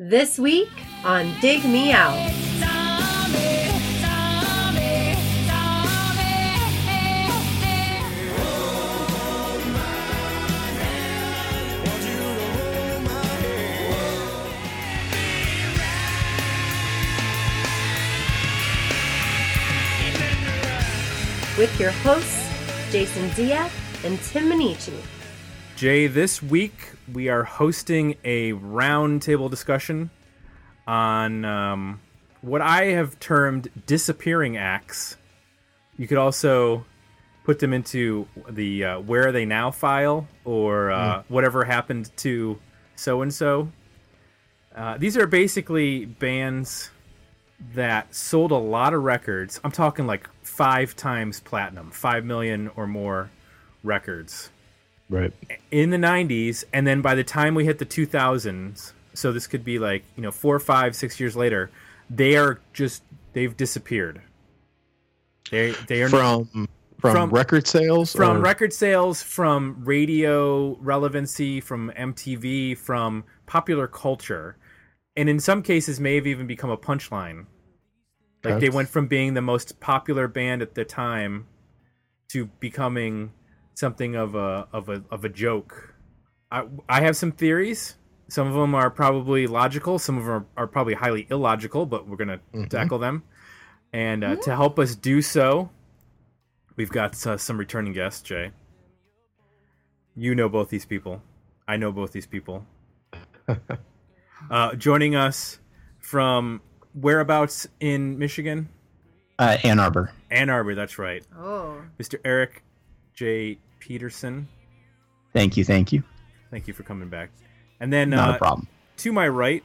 This week on Dig Me Out. With your hosts, Jason Zia and Tim Minneci. Jay, this week we are hosting a roundtable discussion on um, what I have termed disappearing acts. You could also put them into the uh, where are they now file or uh, whatever happened to so and so. These are basically bands that sold a lot of records. I'm talking like five times platinum, five million or more records Right. in the 90s and then by the time we hit the 2000s so this could be like you know four five six years later they are just they've disappeared. They they are From from, From- record sales from or- record sales from radio relevancy from mtv from popular culture and in some cases may have even become a punchline. Like they went from being the most popular band at the time to becoming something of a of a of a joke. I I have some theories. Some of them are probably logical. Some of them are, are probably highly illogical, but we're gonna tackle them. And uh, to help us do so, we've got uh, some returning guests. Jay, you know both these people. I know both these people. uh, joining us from whereabouts in Michigan? Uh, Ann Arbor. Ann Arbor. That's right. Oh, Mr. Eric J. Peterson. Thank you, thank you. Thank you for coming back. And then Not uh, a problem. to my right,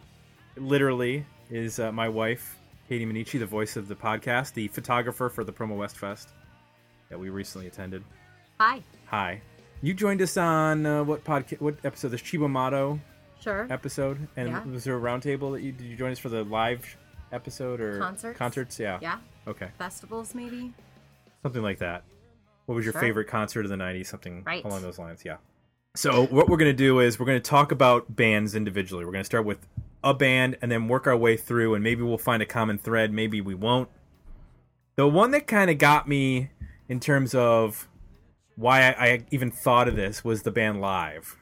literally, is uh, my wife, Katie Minneci, the voice of the podcast, the photographer for the Promo West Fest that we recently attended. hi. Hi. You joined us on uh, what podcast? What episode? This Chibamato Sure. episode, and Yeah. was there a roundtable that you did? You join us for the live episode or Concerts? Concerts, yeah. Yeah. Okay, Festivals, maybe. something like that. What was your Sure. favorite concert of the '90s? Something Right. along those lines. Yeah. So what we're gonna do is we're gonna talk about bands individually. We're gonna start with a band and then work our way through, and maybe we'll find a common thread. Maybe we won't. The one that kind of got me in terms of why I, I even thought of this was the band Live,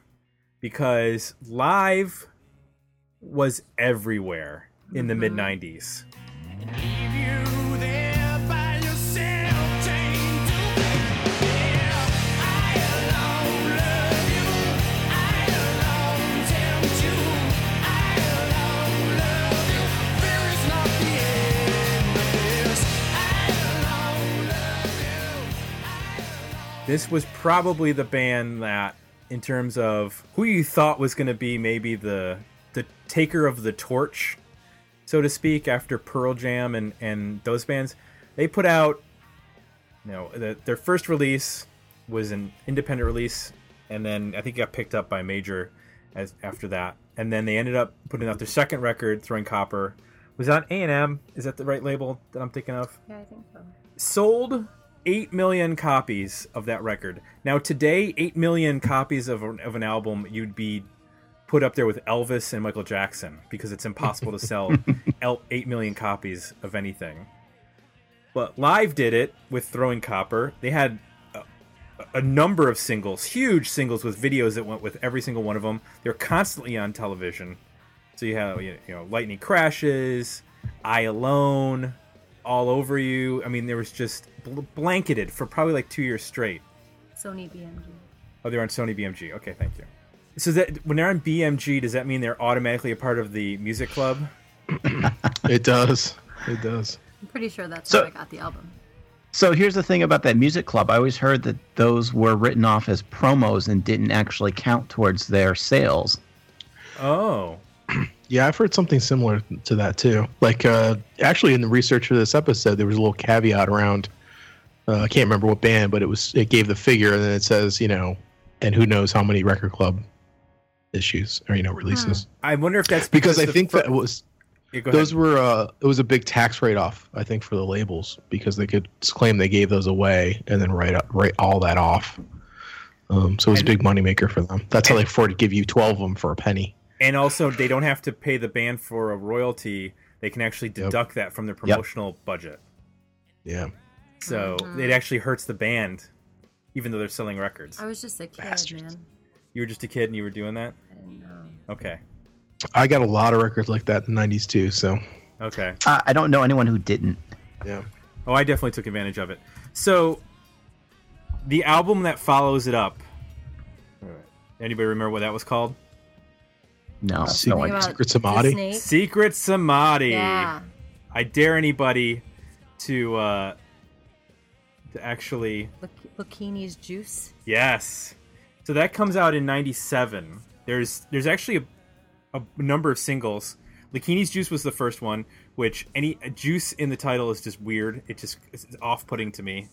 because Live was everywhere in the mm-hmm. mid '90s. This was probably the band that, in terms of who you thought was going to be maybe the the taker of the torch, so to speak, after Pearl Jam and and those bands, they put out, you know, the, their first release was an independent release, and then I think it got picked up by Major as after that, and then they ended up putting out their second record, Throwing Copper. Was that A and M? Is that the right label that I'm thinking of? Yeah, I think so. sold 8 million copies of that record. Now, today, 8 million copies of, an- of an album, you'd be put up there with Elvis and Michael Jackson because it's impossible to sell 8 million copies of anything. But Live did it with Throwing Copper. They had a, a number of singles, huge singles with videos that went with every single one of them. They're constantly on television. So you have, you know, Lightning Crashes, I Alone, All Over You. I mean, there was just bl- blanketed for probably like two years straight. Sony BMG. Oh, they're on Sony BMG. Okay, thank you. So that when they're on BMG, does that mean they're automatically a part of the music club? It does. It does. I'm pretty sure that's So- how I got the album. So here's the thing about that music club. I always heard that those were written off as promos and didn't actually count towards their sales. Oh, Yeah, I've heard something similar to that too. Like, uh, actually, in the research for this episode, there was a little caveat around. Uh, I can't remember what band, but it was it gave the figure, and then it says, you know, and who knows how many record club issues or you know releases. I wonder if that's Because I think that was Yeah, those were uh, it was a big tax write off. I think for the labels because they could claim they gave those away and then write up, write all that off. Um, so it was a big moneymaker for them. That's how they afford to give you twelve of them for a penny. and also they don't have to pay the band for a royalty. They can actually deduct that from their promotional budget. Yeah. So it actually hurts the band, even though they're selling records. I was just a kid, Bastards. man. You were just a kid and you were doing that. I. Okay. I got a lot of records like that in the 90s too. So, Okay. Uh, I don't know anyone who didn't. yeah. Oh, I definitely took advantage of it. So, the album that follows it up. Anybody remember what that was called? No, See, no Think idea. Secret Samadhi? the. Secret Samadhi. Yeah. I dare anybody to uh to actually Luc- Lakini's juice. yes. So that comes out in '97. There's there's actually a, a number of singles. Lakini's Juice was the first one, which any a juice in the title is just weird. It just it's off-putting to me.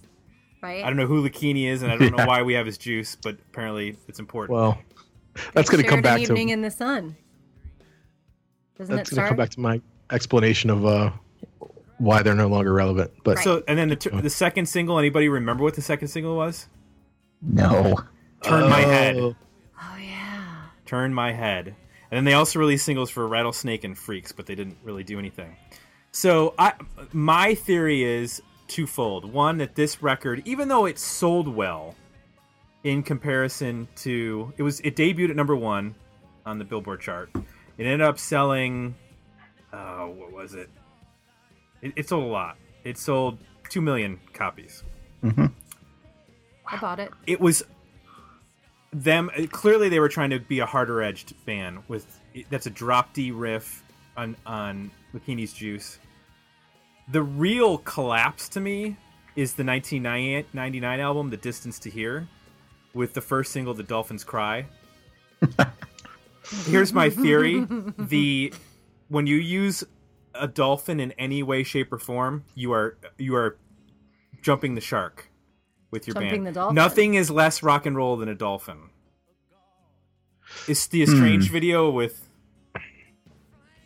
Right? I don't know who Lakini is, and I don't know why we have his juice, but apparently it's important. Well, that's going to come back an to evening in the sun. Doesn't that's going to come back to my explanation of uh, why they're no longer relevant. But Right. so, and then the t- the second single. Anybody remember what the second single was? No. Turn my head. Oh, oh yeah. Turn My Head. And then they also released singles for Rattlesnake and Freaks, but they didn't really do anything. So I my theory is twofold. One that this record, even though it sold well in comparison to it was it debuted at number 1 on the Billboard chart. It ended up selling uh what was it? It, it sold a lot. It sold 2 million copies mm-hmm. I bought it. it was them clearly they were trying to be a harder edged band with that's a drop D riff on on Bikini's Juice. The real collapse to me is the 1999 album, The Distance to Here, with the first single, The Dolphins Cry. Here's my theory: the when you use a dolphin in any way, shape, or form, you are you are jumping the shark with your Jumping band. the dolphin. Nothing is less rock and roll than a dolphin. It's the Hmm. Video with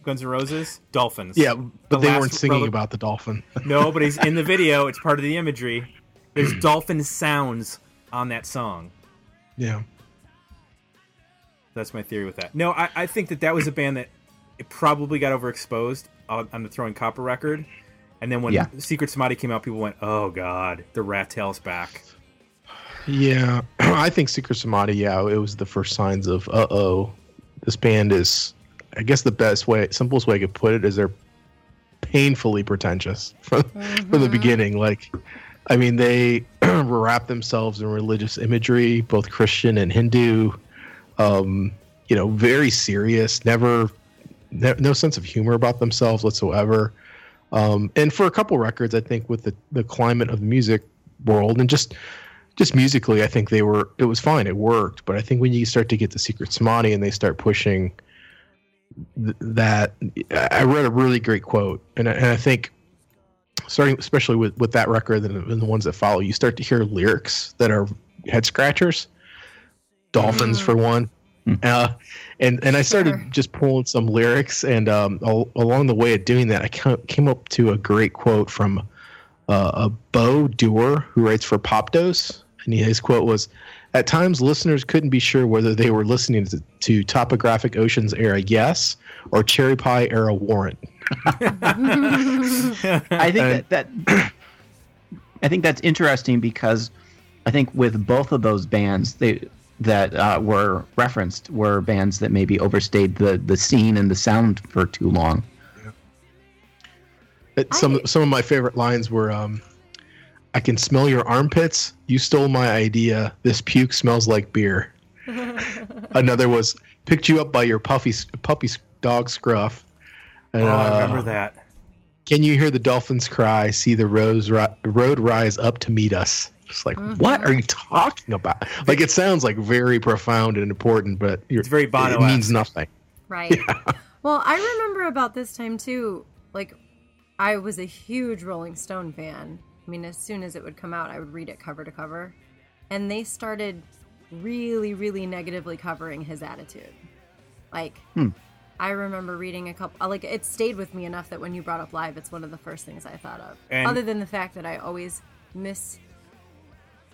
Guns N' Roses. Dolphins. yeah, The but they weren't singing rele- about the dolphin. No, but he's in the video. It's part of the imagery. There's dolphin sounds on that song. yeah. That's my theory with that. No, I, I think that that was a band that it probably got overexposed on, on the Throwing Copper record. And then when Yeah. Secret Samadhi came out, people went, oh, God, the Rat Tail's back. Yeah, I think Secret Samadhi. Yeah, it was the first signs of uh oh, this band is. I guess the best way, simplest way I could put it is they're painfully pretentious from from the beginning. Like, I mean, they wrap themselves in religious imagery, both Christian and Hindu. Um, you know, very serious. Never, no sense of humor about themselves whatsoever. Um, and for a couple records, I think with the the climate of the music world and just just musically, I think they were. It was fine. It worked. But I think when you start to get the Secret Samadhi and they start pushing th- that, I read a really great quote, and I, and I think starting especially with with that record and, and the ones that follow, you start to hear lyrics that are head scratchers. Dolphins for one. Uh, and and I started Sure. just pulling some lyrics, and um, al- along the way of doing that, I came up to a great quote from uh, a Bo Dewar who writes for Popdose, and he, his quote was, "At times, listeners couldn't be sure whether they were listening to, to Topographic Oceans era Yes or Cherry Pie era Warrant." I think that, that I think that's interesting because I think with both of those bands they that uh, were referenced were bands that maybe overstayed the the scene and the sound for too long. It, some I- some of my favorite lines were, um, "I can smell your armpits. You stole my idea. This puke smells like beer." Another was, "Picked you up by your puffy puppy dog scruff." And, Oh, I uh, remember that. Can you hear the dolphins cry? See the rose ri- road rise up to meet us. Just like, mm-hmm. what are you talking about? Like, it sounds like very profound and important, but you're, It's very it Bono-esque. means nothing. Right. Well, I remember about this time too. Like, I was a huge Rolling Stone fan. I mean, as soon as it would come out, I would read it cover to cover. And they started really, really negatively covering his attitude. Like, hmm. I remember reading a couple, like, it stayed with me enough that when you brought up live, it's one of the first things I thought of. And- Other than the fact that I always miss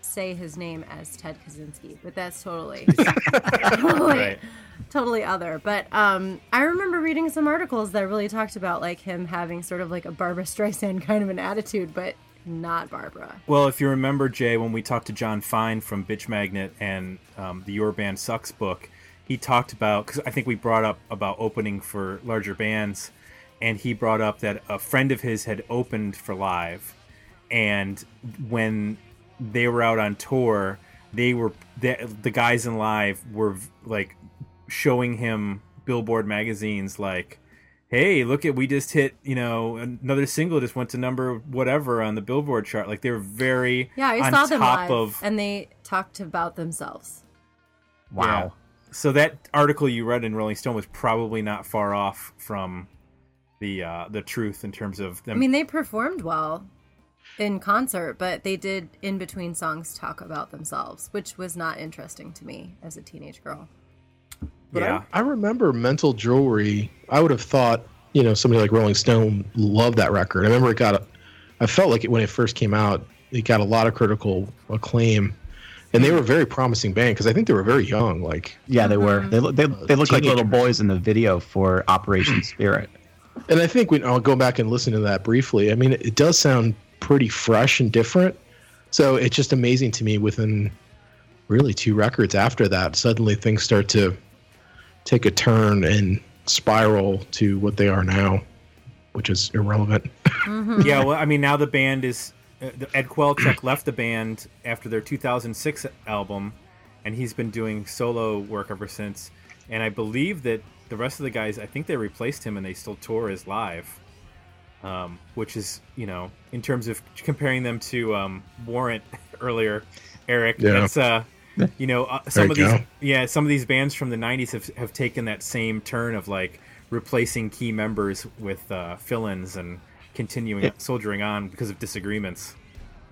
say his name as Ted Kaczynski, but that's totally totally, Right. totally other. But um, I remember reading some articles that really talked about like him having sort of like a Barbara Streisand kind of an attitude, but not Barbara. Well, if you remember, Jay, when we talked to Jon Fine from Bitch Magnet and um, the Your Band Sucks book, he talked about because I think we brought up about opening for larger bands, and he brought up that a friend of his had opened for live, and when they were out on tour, they were the, the guys in live were like showing him Billboard magazines like hey, look at we just hit, you know, another single just went to number whatever on the Billboard chart. Like they were very Yeah, I on saw them top live, of and they talked about themselves. Wow. Yeah. So that article you read in Rolling Stone was probably not far off from the uh, the truth in terms of them. I mean, they performed well in concert, but they did in between songs talk about themselves, which was not interesting to me as a teenage girl. But yeah, I, I remember Mental Jewelry. I would have thought, you know, somebody like Rolling Stone loved that record. I remember it got, I felt like it when it first came out, it got a lot of critical acclaim, and they were a very promising band because I think they were very young. Like, Yeah, they were. They look. They, uh, they look like little boys in the video for Operation Spirit. and I think when I'll go back and listen to that briefly. I mean, it, it does sound pretty fresh and different. So it's just amazing to me. Within really two records after that, suddenly things start to take a turn and spiral to what they are now, which is irrelevant. yeah. Well, I mean, now the band is uh, Ed Kowalczyk left the band after their 2006 album, and he's been doing solo work ever since. And I believe that the rest of the guys, I think they replaced him, and they still tour as live. Um, which is, you know, in terms of comparing them to um, Warrant earlier, Eric. Yeah. That's uh, you know, uh, some There of these, go. yeah, some of these bands from the '90s have have taken that same turn of like replacing key members with uh, fill-ins and continuing soldiering on because of disagreements.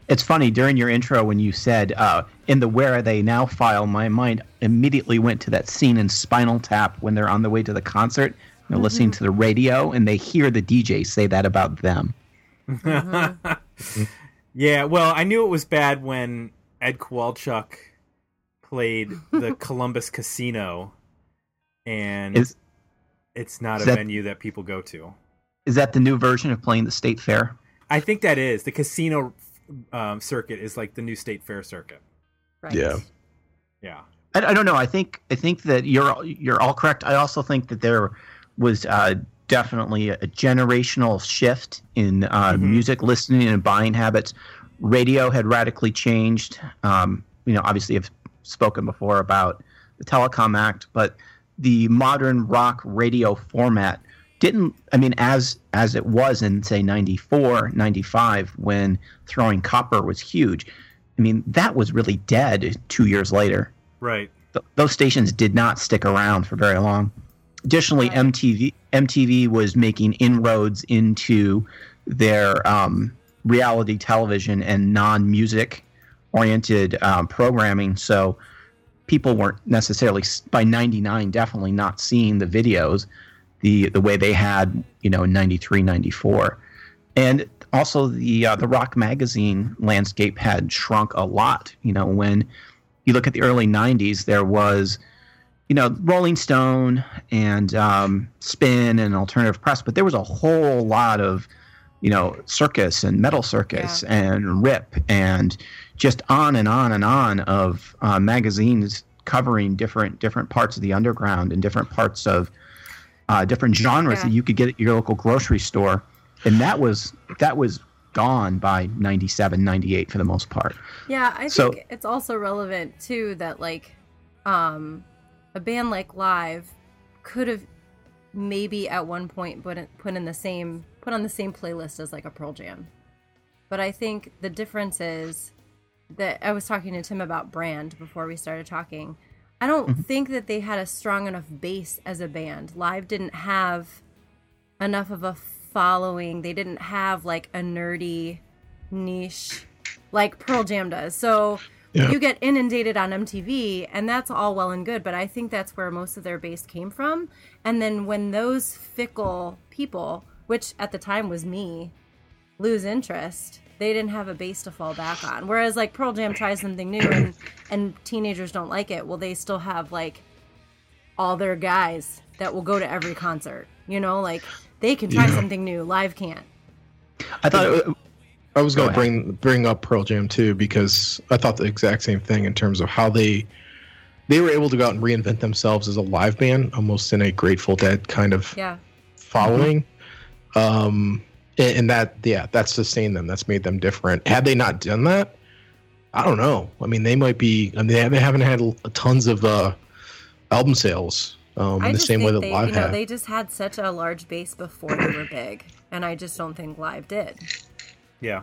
It's funny during your intro when you said uh, in the "Where Are They Now" file, my mind immediately went to that scene in Spinal Tap when they're on the way to the concert. They're listening to the radio and they hear the DJ say that about them. Yeah, well, I knew it was bad when Ed Kowalczyk played the Columbus Casino, and Is it's not a that- venue that people go to. is that the new version of playing the state fair? I think that is the casino um, circuit is like the new state fair circuit. Right. Yeah. Yeah. I, I don't know. I think I think that you're you're all correct. I also think that there was uh, definitely a generational shift in uh, Mhm. music listening and buying habits. Radio had radically changed. Um, you know, obviously, I've spoken before about the Telecom Act, but the modern rock radio format didn't i mean as as it was in say 94 95 when throwing copper was huge i mean that was really dead two years later Right. th- those stations did not stick around for very long. Additionally, Right. MTV MTV was making inroads into their um, reality television and non-music oriented um, programming, so people weren't necessarily by 99 definitely not seeing the videos the the way they had you know in 93 94 and also the uh, the rock magazine landscape had shrunk a lot. You know when you look at the early 90s there was you know rolling stone and um, spin and alternative press but there was a whole lot of you know circus and metal circus and rip and just on and on and on of uh, magazines covering different different parts of the underground and different parts of uh, different genres Yeah. that you could get at your local grocery store. And that was that was gone by 97 98 for the most part. Yeah, I So- think it's also relevant too that like um a band like Live could have maybe at one point put in, put in the same put on the same playlist as like a Pearl Jam. But I think the difference is that I was talking to Tim about Brand before we started talking. I don't mm-hmm. think that they had a strong enough base as a band. Live didn't have enough of a following. They didn't have like a nerdy niche like Pearl Jam does. So Yeah. you get inundated on MTV, and that's all well and good. But I think that's where most of their base came from. And then when those fickle people, which at the time was me, lose interest, they didn't have a base to fall back on. Whereas like Pearl Jam tries something new and and teenagers don't like it, well they still have like all their guys that will go to every concert. You know, like they can try something new, live can't. I thought it, I was going to bring bring up Pearl Jam too because I thought the exact same thing in terms of how they they were able to go out and reinvent themselves as a live band, almost in a Grateful Dead kind of Yeah. following. Um, and, and that yeah, that sustained them. That's made them different. Had they not done that, I don't know. I mean, they might be. I mean, they, they haven't had tons of uh, album sales um, in the same way that they, live you know, had. they just had such a large base before they were big, and I just don't think live did. Yeah.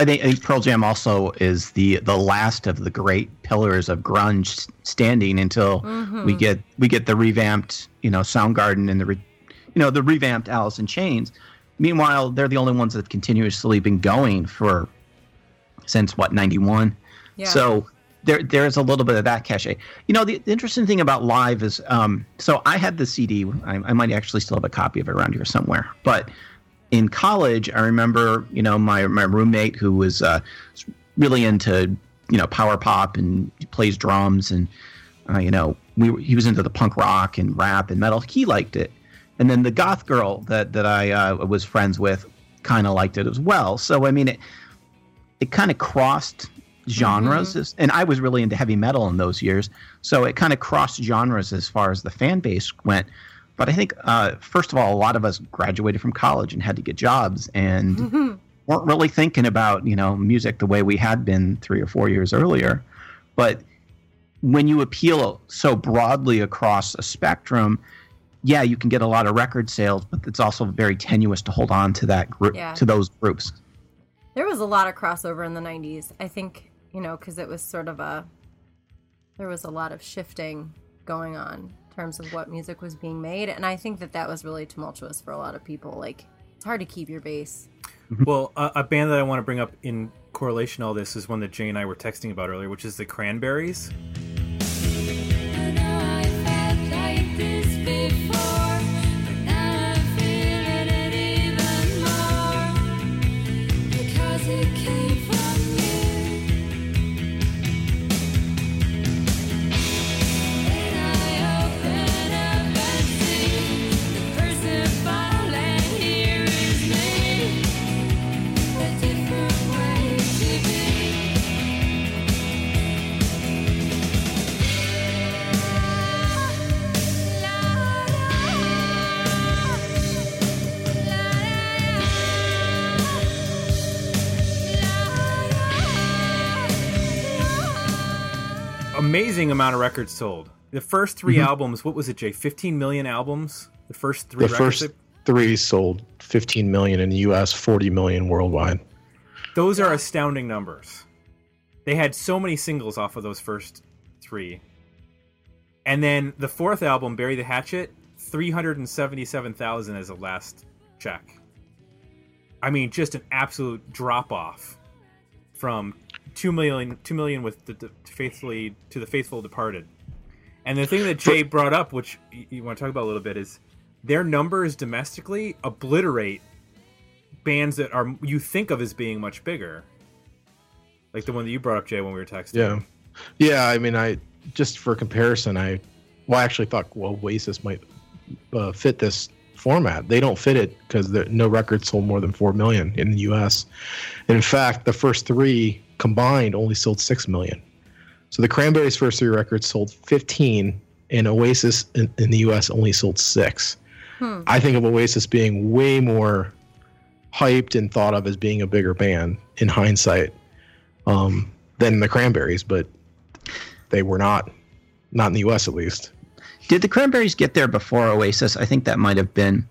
I think, I think Pearl Jam also is the the last of the great pillars of grunge standing until Mm-hmm. we get we get the revamped you know Soundgarden and the re, you know the revamped Alice in Chains. Meanwhile, they're the only ones that have continuously been going for since what ninety one. Yeah. So there there's a little bit of that cachet. You know, the, the interesting thing about live is um, so I had the CD. I, I might actually still have a copy of it around here somewhere, but in college, I remember, you know, my my roommate who was uh, really into, you know, power pop and plays drums and, uh, you know, we were- he was into the punk rock and rap and metal. He liked it, and then the goth girl that that I uh, was friends with kind of liked it as well. So I mean, it it kind of crossed genres, as- and I was really into heavy metal in those years. So it kind of crossed genres as far as the fan base went. But I think, uh, first of all, a lot of us graduated from college and had to get jobs and weren't really thinking about, you know, music the way we had been three or four years earlier. But when you appeal so broadly across a spectrum, yeah, you can get a lot of record sales, but it's also very tenuous to hold on to that group, Yeah. to those groups. There was a lot of crossover in the 90s. I think, you know, because it was sort of a. There was a lot of shifting going on terms of what music was being made. And I think that that was really tumultuous for a lot of people. Like, it's hard to keep your base. Well, a, a band that I want to bring up in correlation to all this is one that Jay and I were texting about earlier, which is the Cranberries. I know Amazing amount of records sold. The first 3 mm-hmm. albums, what was it, Jay? 15 million albums? The first three the records? first three sold 15 million in the U.S., 40 million worldwide. Those are astounding numbers. They had so many singles off of those first three. And then the fourth album, Bury the Hatchet, 377,000 as a last check. I mean, just an absolute drop off from 2 million, 2 million with the, the faithfully to the faithful departed. And the thing that Jay brought up, which you, you want to talk about a little bit, is their numbers domestically obliterate bands that are you think of as being much bigger, like the one that you brought up, Jay, when we were texting. Yeah, yeah. I mean, I just for comparison, I well, I actually thought well, Oasis might uh, fit this format. They don't fit it because no record sold more than four million in the U.S. And in fact, the first three combined only sold six million. So the Cranberries' first three records sold 15, and Oasis in, in the U.S. only sold six. I think of Oasis being way more hyped and thought of as being a bigger band in hindsight um, than the Cranberries, but they were not, not in the U.S. at least. Did the Cranberries get there before Oasis? I think that might have been.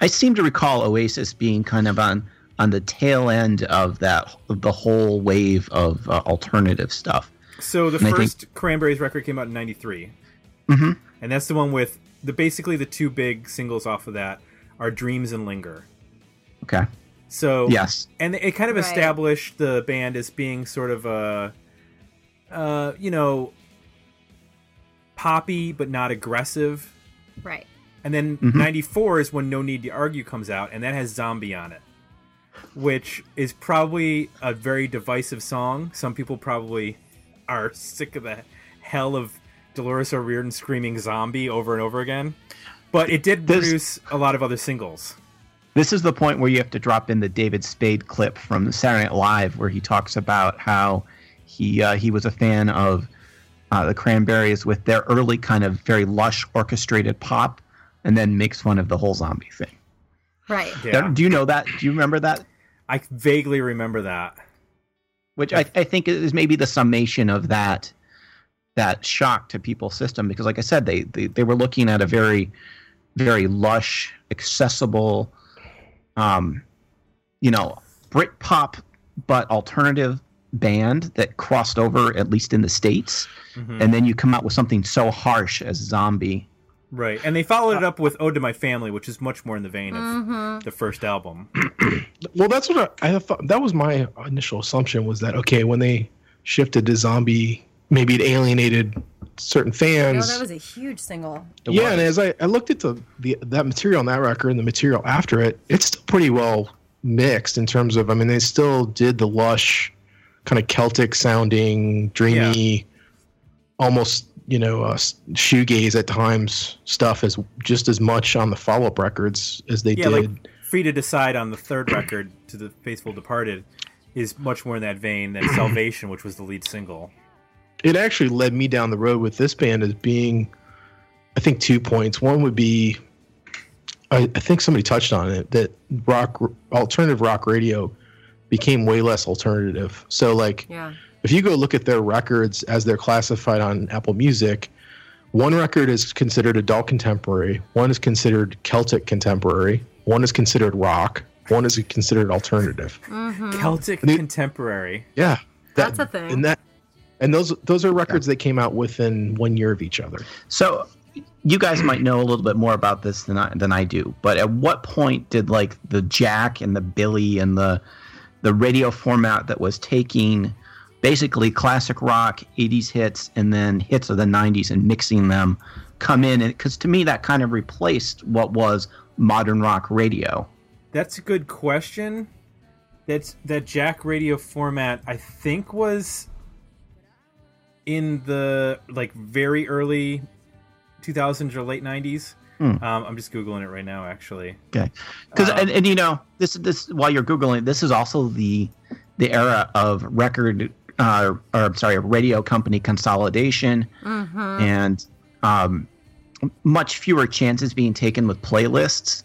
I seem to recall Oasis being kind of on on the tail end of that of the whole wave of uh, alternative stuff. So the And I think- first Cranberries record came out in '93, Mhm. and that's the one with the basically the two big singles off of that are "Dreams" and "Linger." Okay. So Yes. and it kind of Right. established the band as being sort of a, uh, you know, poppy but not aggressive. Right. And then '94 is when No Need to Argue comes out, and that has Zombie on it. which is probably a very divisive song. Some people probably are sick of the hell of Dolores O'Riordan screaming zombie over and over again. But it did This- produce a lot of other singles. This is the point where you have to drop in the David Spade clip from Saturday Night Live, where he talks about how he uh, he was a fan of uh, the Cranberries with their early kind of very lush orchestrated pop, and then makes fun of the whole zombie thing. Right. Yeah. Do you know that? Do you remember that? I vaguely remember that. Which I, I think is maybe the summation of that that shock to people's system because, like I said, they they, they were looking at a very very lush, accessible, um, you know, Britpop but alternative band that crossed over at least in the states, Mhm. and then you come out with something so harsh as Zombie. Right. And they followed it up with Ode to My Family, which is much more in the vein of Mm-hmm. the first album. Well, that's what I, I thought. That was my initial assumption was that okay when they shifted to zombie, maybe it alienated certain No, fans. that was a huge single. It yeah, was. and as I, I looked at the, the that material on that record and the material after it, it's still pretty well mixed in terms of. I mean, they still did the lush, kind of Celtic sounding, dreamy, almost you know uh, shoegaze at times stuff as just as much on the follow up records as they Yeah, did. like Free to Decide on the third record to the Faithful Departed is much more in that vein than Salvation, which was the lead single. it actually led me down the road with this band as being i think two points one would be i, I think somebody touched on it that rock alternative rock radio became way less alternative so like Yeah. if you go look at their records as they're classified on apple music one record is considered adult contemporary one is considered celtic contemporary one is considered rock one is considered alternative mm-hmm. Celtic The- Contemporary. yeah That's a thing. and that and those those are records that came out within one year of each other So you guys might know a little bit more about this than I, than I do. But at what point did like the Jack and the Billy and the the radio format that was taking basically classic rock, 80s hits, and then hits of the 90s and mixing them come in? Because to me, that kind of replaced what was modern rock radio. That's a good question. That's that Jack radio format. I think was in the like very early 2000s or late 90s. Hmm. Um, I'm just googling it right now, actually. Okay, because Um, and, and you know this this while you're googling, this is also the the era of record uh, or I'm sorry, radio company consolidation Mm-hmm. and um, much fewer chances being taken with playlists.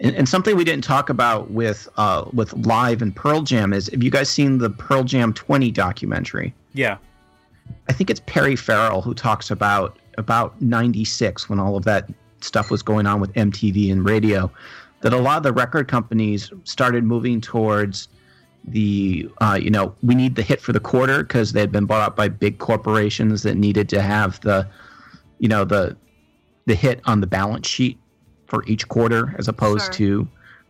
And, and something we didn't talk about with uh, with live and Pearl Jam is have you guys seen the Pearl Jam 20 documentary? Yeah, I think it's Perry Farrell who talks about about 96 when all of that stuff was going on with MTV and radio that a lot of the record companies started moving towards the uh, you know we need the hit for the quarter because they had been bought out by big corporations that needed to have the you know the the hit on the balance sheet for each quarter as opposed Sure. to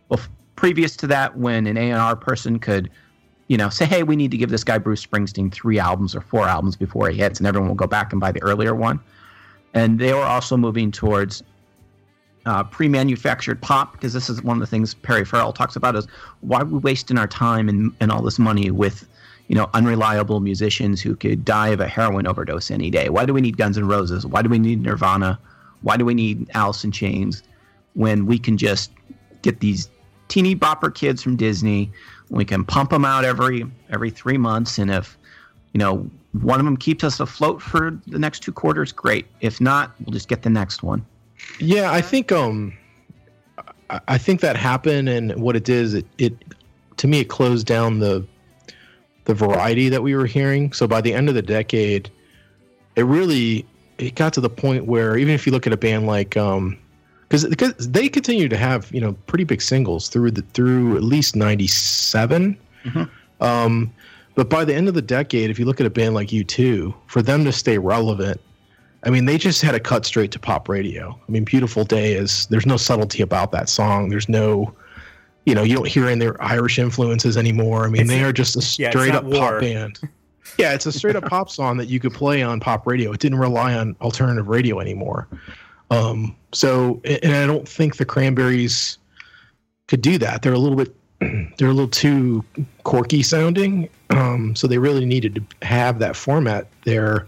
well f- previous to that when an A&R person could you know say hey we need to give this guy Bruce Springsteen three albums or four albums before he hits and everyone will go back and buy the earlier one and they were also moving towards uh, pre-manufactured pop because this is one of the things Perry Farrell talks about is why are we wasting our time and, and all this money with you know unreliable musicians who could die of a heroin overdose any day? Why do we need Guns N' Roses? Why do we need Nirvana? Why do we need Alice in Chains when we can just get these teeny bopper kids from Disney we can pump them out every every three months and if you know one of them keeps us afloat for the next two quarters great. If not we'll just get the next one Yeah, I think um, I- think that happened, and what it did is it, it to me it closed down the the variety that we were hearing. So by the end of the decade, it really it got to the point where even if you look at a band like um, because because they continue to have you know pretty big singles through the through at least '97. Mhm. Um, but by the end of the decade, if you look at a band like U2, for them to stay relevant, I mean, they just had to cut straight to pop radio. I mean, Beautiful Day is, there's no subtlety about that song. There's no, you know, you don't hear any their Irish influences anymore. I mean, It's- they are just a straight not up war. pop band. Yeah, it's a straight up pop song that you could play on pop radio. It didn't rely on alternative radio anymore. Um, so, and I don't think the Cranberries could do that. They're a little bit they're a little too quirky sounding. Um, so they really needed to have that format there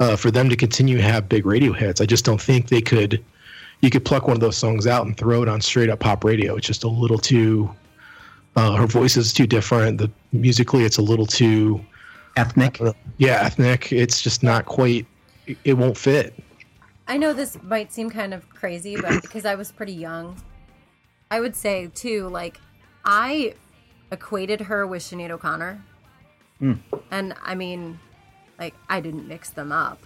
uh, for them to continue to have big radio hits. I just don't think they could. You could pluck one of those songs out and throw it on straight up pop radio. It's just a little too. Uh, her voice is too different. The musically, it's a little too. Ethnic. Yeah, ethnic. It's just not quite. It, it won't fit. I know this might seem kind of crazy, but because I was pretty young, I would say too, like, I equated her with Sinead O'Connor. And I mean, like, I didn't mix them up,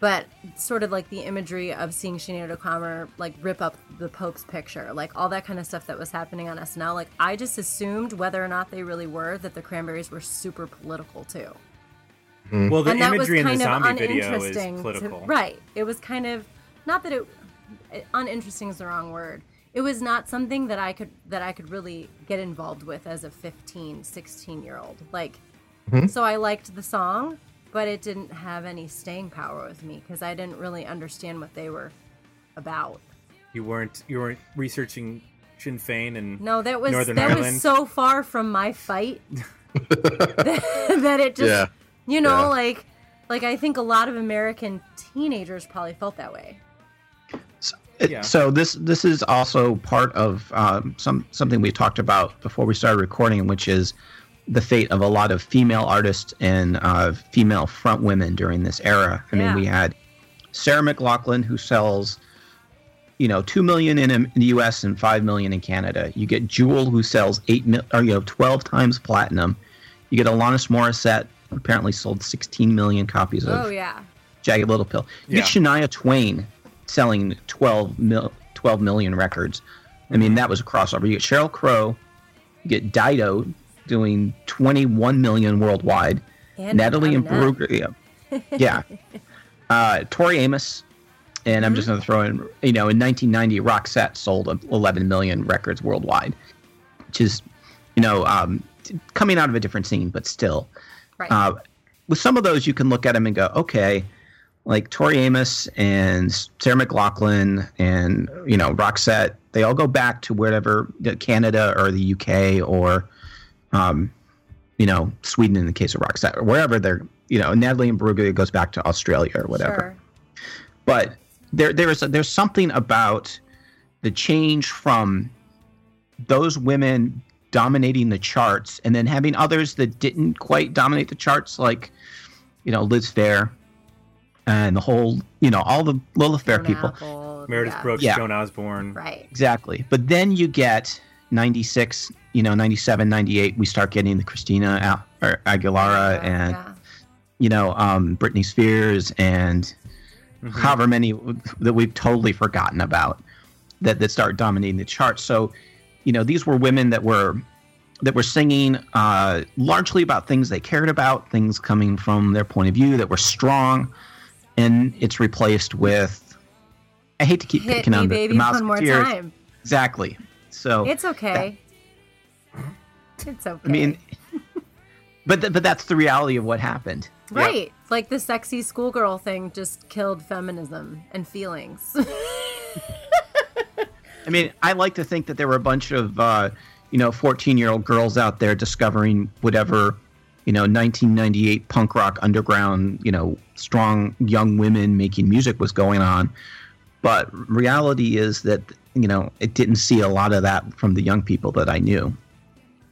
but sort of like the imagery of seeing Sinead O'Connor, like, rip up the Pope's picture, like, all that kind of stuff that was happening on SNL. Like, I just assumed, whether or not they really were, that the Cranberries were super political too mm-hmm. Well, the and that was imagery in the kind of zombie video is uninteresting. to- political. right. It was kind of not that it uninteresting is the wrong word. It was not something that I could that I could really get involved with as a 15, 16 year old. Like mm-hmm. so I liked the song, but it didn't have any staying power with me because I didn't really understand what they were about. You weren't you weren't researching Sinn Fein and No, that was Northern that Ireland. was so far from my fight that, that it just Yeah. you know Yeah. like like I think a lot of American teenagers probably felt that way. It- Yeah. So this this is also part of um, some something we talked about before we started recording, which is the fate of a lot of female artists and uh, female front women during this era. I Yeah. mean, we had Sarah McLachlan who sells, you know, two million in, in the U.S. and five million in Canada. You get Jewel who sells eight mil, or you know, twelve times platinum. You get Alanis Morissette who apparently sold sixteen million copies of Oh yeah. Jagged Little Pill. You get Shania Twain selling 12, mil, 12 million records. I mean, that was a crossover. You get Sheryl Crow, you get Dido doing 21 million worldwide. And Natalie and Imbruglia. Yeah. uh, Tori Amos. And I'm just going to throw in, you know, in 1990, Roxette sold 11 million records worldwide, which is, you know, um, coming out of a different scene, but still Right. uh, with some of those, you can look at them and go, okay, like Tori Amos and Sarah McLachlan and you know Roxette, they all go back to wherever Canada or the UK or, um, you know Sweden in the case of Roxette or wherever they're you know Natalie and Imbruglia goes back to Australia or whatever Sure. but there there is there's something about the change from those women dominating the charts and then having others that didn't quite dominate the charts like you know Liz Phair and the whole you know all the Lilith Fair people Apple, Meredith yeah. Brooks, Yeah. Joan Osborne. Right. exactly but then you get 96 you know 97 98 we start getting the Christina Al- or Aguilera and yeah. you know um Britney Spears and Mm-hmm. however many that we've totally forgotten about that that start dominating the charts. So, you know, these were women that were that were singing uh, largely about things they cared about, things coming from their point of view that were strong, and it's replaced with. I hate to keep Hit picking me, on the, baby, the one more Mouseketeers. time. Exactly. So It's okay. It's okay. I mean, but th- but that's the reality of what happened. right? Like the sexy schoolgirl thing just killed feminism and feelings. I mean, I like to think that there were a bunch of, uh, you know, 14 year old girls out there discovering whatever, you know, 1998 punk rock underground, you know, strong young women making music was going on. But reality is that, you know, it didn't see a lot of that from the young people that I knew.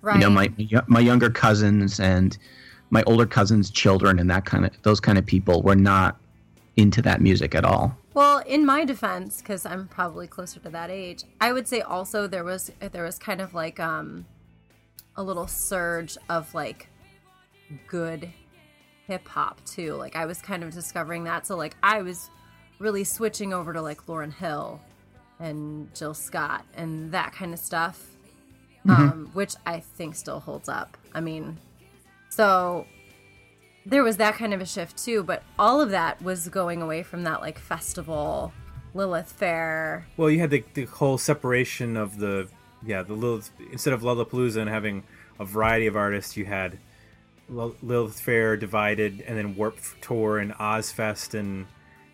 right. You know, my my younger cousins and my older cousins' children and that kind of those kind of people were not into that music at all. Well, in my defense, because I'm probably closer to that age, I would say also there was there was kind of like um a little surge of like good hip hop too. Like I was kind of discovering that. So like I was really switching over to like Lauryn Hill and Jill Scott and that kind of stuff. Um, which I think still holds up. I mean, so there was that kind of a shift too, but all of that was going away from that like festival, Lilith Fair. Well, you had the, the whole separation of the yeah the Lilith instead of Lollapalooza and having a variety of artists, you had Lilith Fair divided, and then Warp Tour and Ozzfest and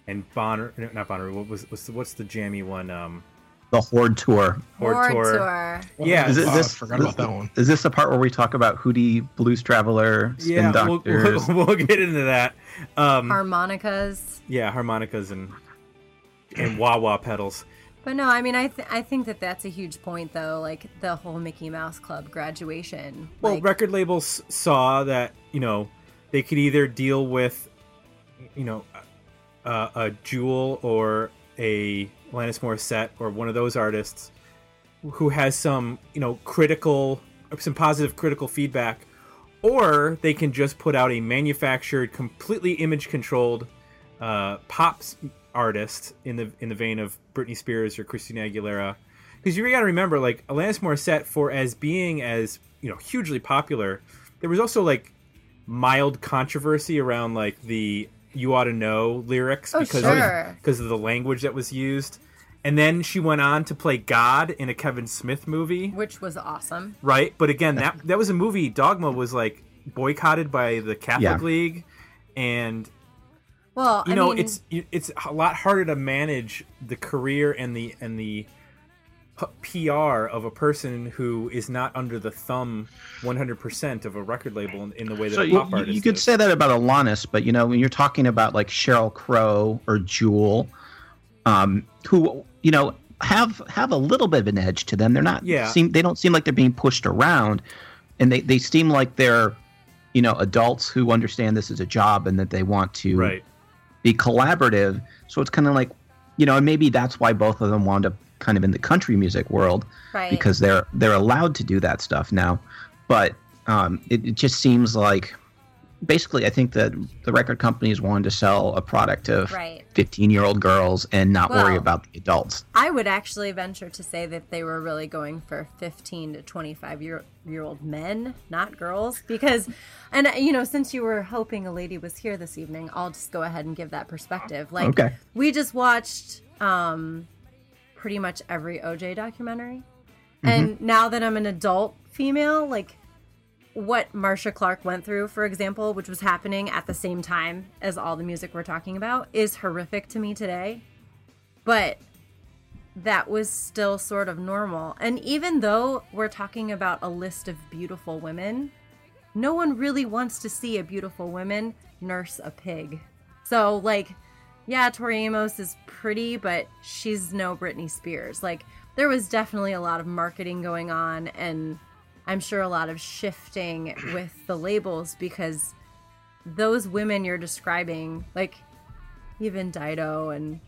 and Bonner not Bonner. What was what's the, what's the jammy one? Um, the Horde tour. Horde Horde Tour. tour. Yeah, Is it Oh, this? I forgot about that one. Is this the part where we talk about Hootie, Blues Traveler, Spin yeah, we'll, we'll, we'll get into that. Um, Harmonicas. yeah, harmonicas and and wah wah pedals. But no, I mean, I th- I think that that's a huge point, though. Like the whole Mickey Mouse Club graduation. Well, like, record labels saw that you know they could either deal with you know a, a Jewel or a Alanis Morissette or one of those artists who has some you know critical some positive critical feedback, or they can just put out a manufactured, completely image controlled uh, pop artist in the in the vein of Britney Spears or Christina Aguilera. Because you got to remember, like Alanis Morissette, for as being as you know hugely popular, there was also like mild controversy around like the "you ought to know" lyrics Oh, because sure. of, because of the language that was used. And then she went on to play God in a Kevin Smith movie, which was awesome. right? But again, that that was a movie. Dogma was like boycotted by the Catholic Yeah. League, and Well, you I know mean, it's it's a lot harder to manage the career and the and the p- PR of a person who is not under the thumb 100% of a record label in, in the way that So a pop you- artist you could is. say that about Alanis, but you know when you're talking about like Sheryl Crow or Jewel, um, who you know have have a little bit of an edge to them. They're not Yeah. seem they don't seem like they're being pushed around, and they they seem like they're you know adults who understand this is a job and that they want to right be collaborative. So it's kind of like you know, and maybe that's why both of them wound up kind of in the country music world right. because they're they're allowed to do that stuff now. But um, it, it just seems like basically, I think that the record companies wanted to sell a product of Right. fifteen year old girls and not worry about the adults. I would actually venture to say that they were really going for 15 to 25 year, year old men, not girls. Because, and you know, since you were hoping a lady was here this evening, I'll just go ahead and give that perspective. Like, Okay. we just watched um, pretty much every OJ documentary. Mm-hmm. And now that I'm an adult female, like, what Marcia Clark went through, for example, which was happening at the same time as all the music we're talking about, is horrific to me today. But that was still sort of normal. And even though we're talking about a list of beautiful women, no one really wants to see a beautiful woman nurse a pig. So, like, yeah, Tori Amos is pretty, but she's no Britney Spears. Like, there was definitely a lot of marketing going on, and I'm sure a lot of shifting with the labels because those women you're describing, like, even Dido and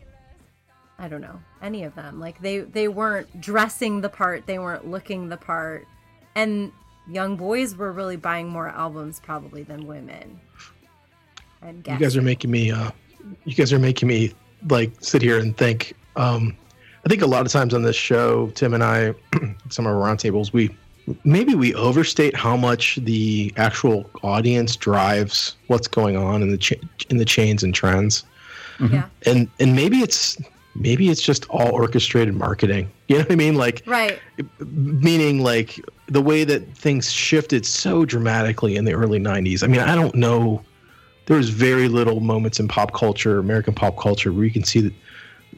I don't know any of them. Like they they weren't dressing the part, they weren't looking the part, and young boys were really buying more albums probably than women. I'd You guys are making me uh you guys are making me like sit here and think. Um I think a lot of times on this show, Tim and I, some of our roundtables, we maybe we overstate how much the actual audience drives what's going on in the cha- in the chains and trends, yeah. and and maybe it's maybe it's just all orchestrated marketing. You know what I mean? Like Right. meaning like the way that things shifted so dramatically in the early 90s i mean i don't know there was very little moments in pop culture american pop culture where you can see that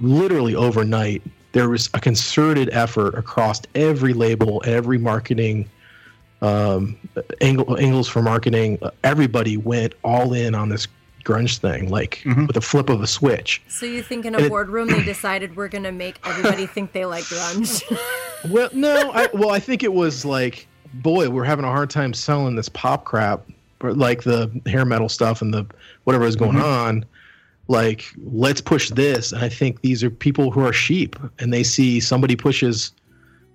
literally overnight there was a concerted effort across every label every marketing um, angle, angles for marketing. Everybody went all in on this grunge thing like with a flip of a switch. So you think in And a it- boardroom they decided we're gonna make everybody think they like grunge? Well, no, I well, I think it was like, boy, we're having a hard time selling this pop crap, or like the hair metal stuff and the whatever is going on. Like, let's push this. And I think these are people who are sheep, and they see somebody pushes,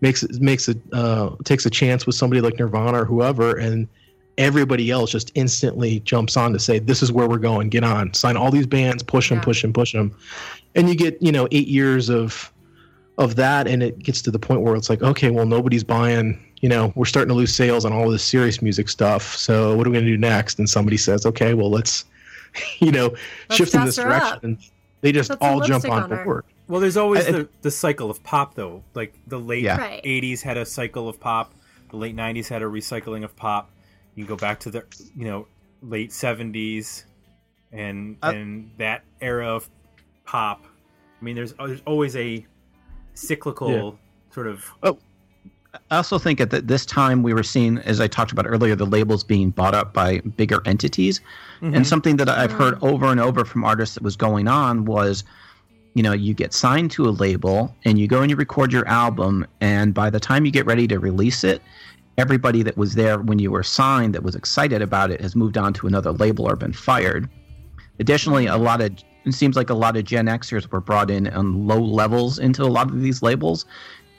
makes it makes it uh, takes a chance with somebody like Nirvana or whoever, and everybody else just instantly jumps on to say, "This is where we're going. Get on, sign all these bands, push them, Yeah. push them, push them," and you get you know eight years of of that and it gets to the point where it's like okay well nobody's buying you know we're starting to lose sales on all this serious music stuff so what are we going to do next and somebody says okay well let's you know Let's shift in this direction and they just Put all jump on on board Well, there's always I- the, the cycle of pop, though. Like the late Yeah. Right. 80s had a cycle of pop. The late 90s had a recycling of pop. You go back to the you know late 70s, and Uh, and that era of pop. I mean, there's there's always a cyclical sort of. I also think at th- this time we were seeing, as I talked about earlier, the labels being bought up by bigger entities. Mm-hmm. And something that I've heard mm-hmm. over and over from artists that was going on was, you know, you get signed to a label and you go and you record your album, and by the time you get ready to release it, everybody that was there when you were signed that was excited about it has moved on to another label or been fired. Additionally, a lot of it seems like a lot of Gen Xers were brought in on low levels into a lot of these labels,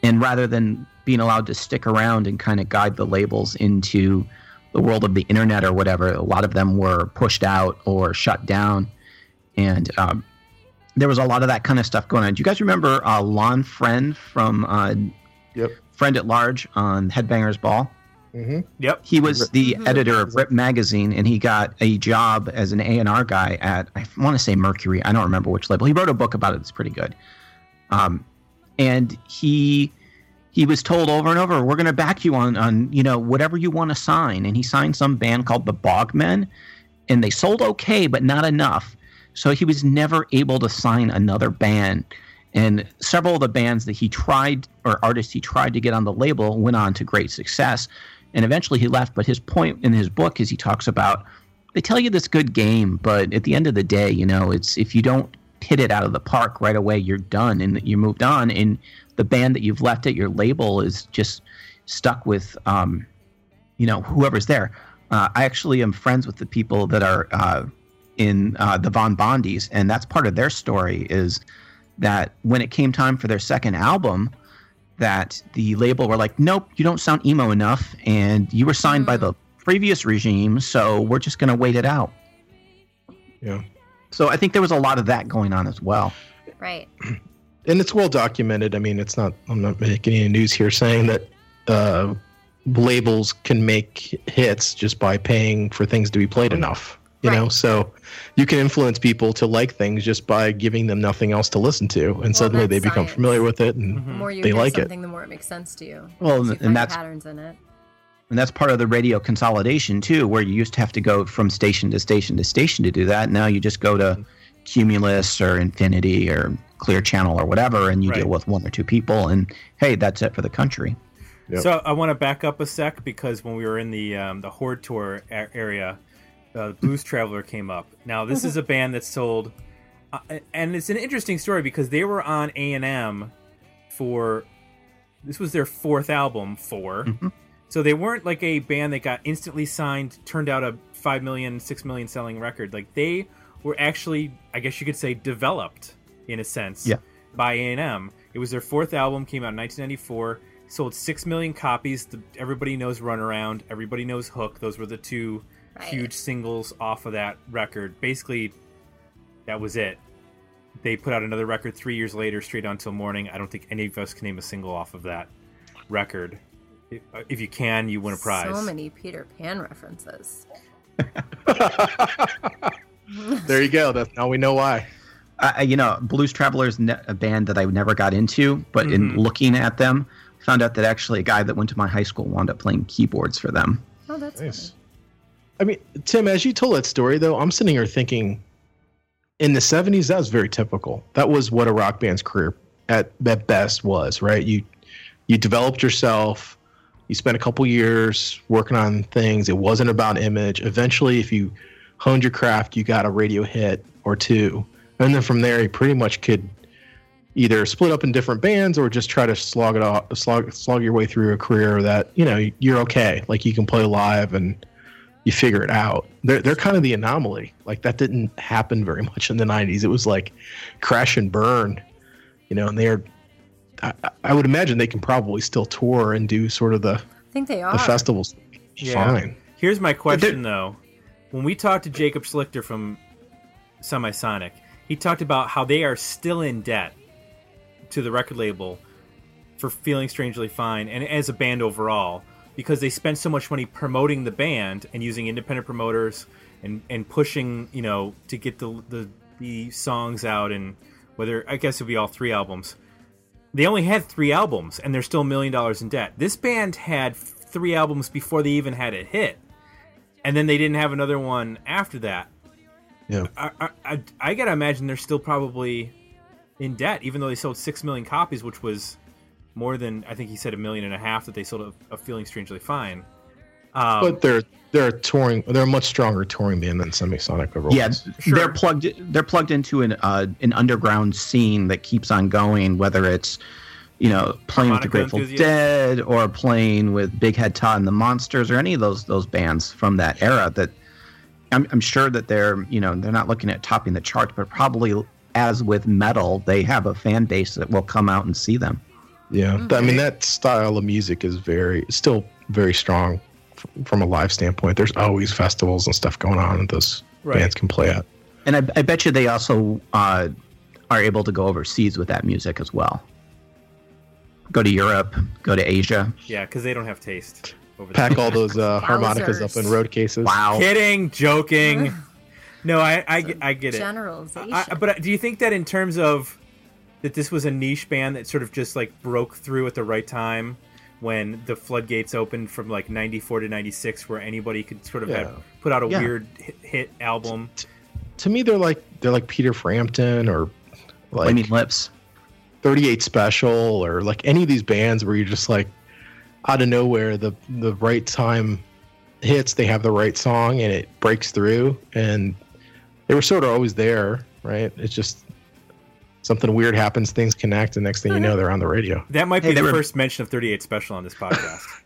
and rather than being allowed to stick around and kind of guide the labels into the world of the internet or whatever, a lot of them were pushed out or shut down, and um, there was a lot of that kind of stuff going on. Do you guys remember uh, Lonn Friend from uh, Yep. Friend at Large on Headbangers Ball? hmm Yep. He was the editor of Rip Magazine, and he got a job as an A and R guy at I want to say Mercury. I don't remember which label. He wrote a book about it. It's pretty good. Um, and he he was told over and over, "We're going to back you on on you know whatever you want to sign." And he signed some band called the Bogmen, and they sold okay, but not enough. So he was never able to sign another band. And several of the bands that he tried, or artists he tried to get on the label, went on to great success. And eventually he left. But his point in his book is he talks about they tell you this good game, but at the end of the day, you know, it's if you don't hit it out of the park right away, you're done and you moved on. And the band that you've left at your label is just stuck with, um, you know, whoever's there. Uh, I actually am friends with the people that are uh, in uh, the Von Bondies, and that's part of their story is that when it came time for their second album, that the label were like, nope, you don't sound emo enough, and you were signed by the previous regime, so we're just going to wait it out. Yeah. So I think there was a lot of that going on as well. Right. and it's well documented. I mean, it's not. I'm not making any news here saying that uh, labels can make hits just by paying for things to be played enough. You know, so you can influence people to like things just by giving them nothing else to listen to, and suddenly they that's become science. familiar with it, and The more you they hear like it. something, the more it makes sense to you. Well, So you and that's- patterns in it. And that's part of the radio consolidation too, where you used to have to go from station to station to station to do that. Now you just go to Cumulus or Infinity or Clear Channel or whatever, and you Right. deal with one or two people, and hey, that's it for the country. Yep. So I want to back up a sec because when we were in the um, the Horde tour a- area, uh, Blues Traveler came up. Now this is a band that sold, uh, and it's an interesting story because they were on A and M for this was their fourth album 4 So they weren't like a band that got instantly signed, turned out a five million, six million selling record. Like they were actually, I guess you could say, developed in a sense Yeah. by A and M. It was their fourth album, came out in 1994, sold six million copies. The, everybody knows Runaround, everybody knows Hook. Those were the two Right. huge singles off of that record. Basically, that was it. They put out another record three years later, Straight On Till Morning. I don't think any of us can name a single off of that record. If- uh, If you can, you win a prize. So many Peter Pan references. There you go. That's now we know why. I, I- you know, Blues Travelers, ne- a band that I never got into, but in Mhm. looking at them, found out that actually a guy that went to my high school wound up playing keyboards for them. Oh, that's Nice. funny. I mean, Tim, as you told that story, though, I'm sitting here thinking, in the '70s, that was very typical. That was what a rock band's career at at best was, right? You you developed yourself. You spent a couple years working on things. It wasn't about image. Eventually, if you honed your craft, you got a radio hit or two, and then from there, you pretty much could either split up in different bands or just try to slog it off, slog slog your way through a career that you know you're okay. Like you can play live and you figure it out. They're they're kind of the anomaly. Like that didn't happen very much in the '90s. It was like crash and burn, you know. And they're, I, I would imagine they can probably still tour and do sort of the I think they are. the festivals. Yeah. Fine. Here's my question though. When we talked to Jacob Slichter from Semisonic, he talked about how they are still in debt to the record label for feeling strangely fine and as a band overall because they spent so much money promoting the band and using independent promoters and and pushing, you know, to get the the, the songs out and whether I guess it would be all three albums. They only had three albums and they're still a million dollars in debt. This band had three albums before they even had a hit and then they didn't have another one after that. Yeah. I, I, I, I gotta imagine they're still probably in debt, even though they sold six million copies, which was more than I think he said a million and a half that they sold of, of Feeling Strangely Fine. Um, But they're they're a touring. They're a much stronger touring band than Semisonic overall. Yeah, Sure. they're plugged. They're plugged into an uh, an underground scene that keeps on going. Whether it's you know playing with the Grateful enthusiasts. Dead or playing with Big Head Todd and the Monsters or any of those those bands from that era. That I'm, I'm sure that they're you know they're not looking at topping the charts, but probably as with metal, they have a fan base that will come out and see them. yeah. I mean, that style of music is very still very strong f- from a live standpoint. There's always festivals and stuff going on that those Right. bands can play at. And I, I bet you they also uh, are able to go overseas with that music as well. Go to Europe, go to Asia. yeah, because they don't have taste. Over Pack there. all those uh, harmonicas up in road cases. Wow. Kidding, joking. no, I I, get- I get it. Generalization. I, but do you think that in terms of that this was a niche band that sort of just like broke through at the right time when the floodgates opened from like 94 to 96 where anybody could sort of Yeah. have, put out a Yeah. weird hit, hit album To me, they're like they're like Peter Frampton or like Flaming Lips. 38 Special or like any of these bands where you're just like out of nowhere the the right time hits they have the right song and it breaks through. And they were sort of always there right? It's just something weird happens things connect and next thing you know they're on the radio. That might Hey, be they the were- first mention of 38 special on this podcast.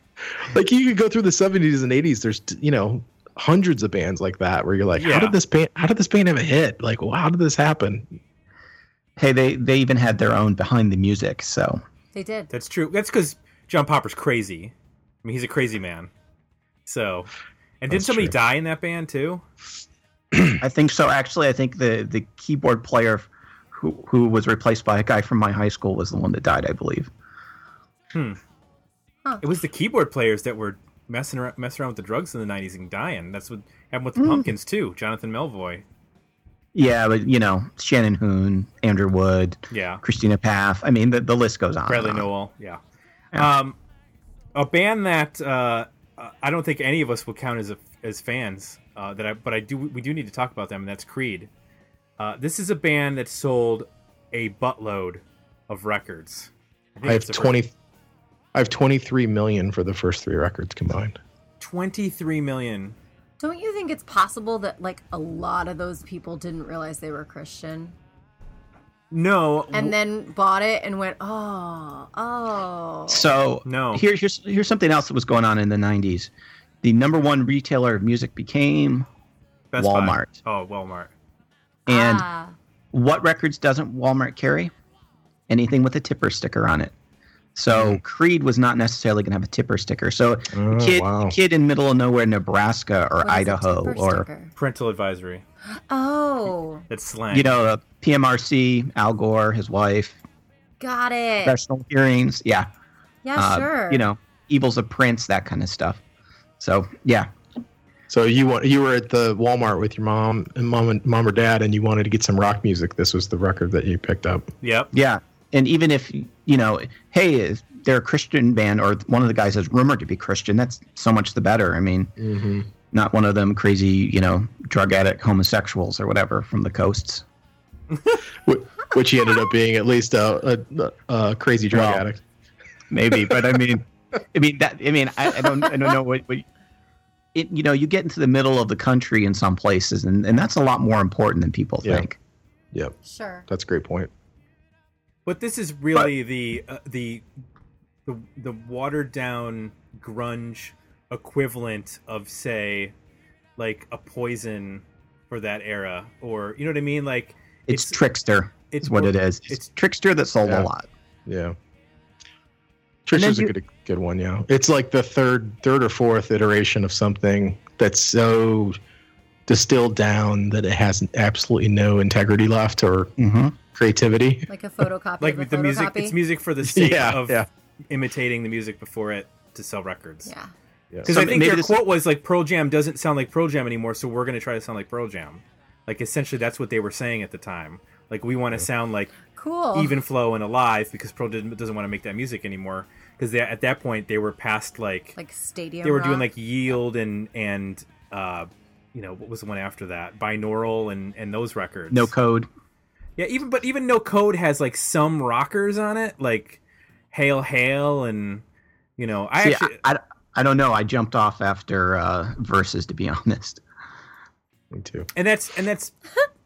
Like you could go through the 70s and 80s there's you know hundreds of bands like that where you're like Yeah. how did this band how did this band have a hit? Like well, how did this happen? Hey, they they even had their own behind the music. So. They did. that's true. That's because john popper's crazy i mean he's a crazy man so and didn't somebody true. die in that band too I think so. Actually, I think the the keyboard player who who was replaced by a guy from my high school was the one that died. I believe. Hmm. It was the keyboard players that were messing around, messing around with the drugs in the 90s and dying that's what happened with the pumpkins too jonathan melvoin Yeah, but you know Shannon Hoon, Andrew Wood, yeah Kristen Pfaff. I mean, the, the list goes on. Bradley and. Noel, yeah. Yeah. Um, a band that uh, I don't think any of us would count as a, as fans. Uh, that I, but I do. We do need to talk about them, and that's Creed. Uh, this is a band that sold a buttload of records. think i have it's the 20 i have 23 million for the first three records combined 23 million. Don't you think it's possible that like a lot of those people didn't realize they were Christian No, and then bought it and went, oh, oh. So No. Here, here's here's something else that was going on in the '90s. The number one retailer of music became Best Buy. Walmart. Oh, Walmart. and ah, what records doesn't Walmart carry? Anything with a tipper sticker on it. So Creed was not necessarily going to have a tipper sticker. So Oh, a kid, wow. a kid in middle of nowhere, Nebraska or what is a Idaho, or sticker? Parental advisory. oh, That's slang. you know, uh, PMRC, Al Gore, his wife, got it. professional hearings. Yeah, yeah, uh, sure. You know, evils of Prince, that kind of stuff. So yeah, So you want you were at the Walmart with your mom and mom and mom or dad, and you wanted to get some rock music. This was the record that you picked up. Yep. Yeah, and even if you know, hey, they're a Christian band, or one of the guys is rumored to be Christian, that's so much the better. I mean, Mm-hmm. not one of them crazy, you know, drug addict homosexuals or whatever from the coasts. Which he ended up being at least a, a, a crazy drug Well, addict. Maybe, but I mean, I mean that. I mean, I, I don't, I don't know what. what it, you know, you get into the middle of the country in some places, and, and that's a lot more important than people Yeah. think. Yep, sure. that's a great point. But this is really the uh, the the the watered down grunge equivalent of say like a poison for that era or you know what I mean like It's, It's- trixter. it's It's what more- it is. It's, it's- trixter that sold Yeah. a lot. Yeah, And then Trisha's a good good one. Yeah, it's like the third third or fourth iteration of something that's so distilled down that it has absolutely no integrity left or Mm-hmm. Creativity. Like a photocopy. like of a the music it's music for the sake Yeah, of yeah. imitating the music before it to sell records Yeah. because So I think maybe their this- quote was like Pearl Jam doesn't sound like Pearl Jam anymore so we're going to try to sound like Pearl Jam like essentially that's what they were saying at the time like we want to sound like Cool. even flow and alive because Pearl didn't, doesn't want to make that music anymore because at that point they were past like like stadium. they were doing like yield and and uh you know what was the one after that binaural and and those records No code. Yeah, even but even No Code has like some rockers on it, like Hail Hail and you know, I See, actually I, I, I don't know. I jumped off after uh, Versus, to be honest. Me too. and that's and that's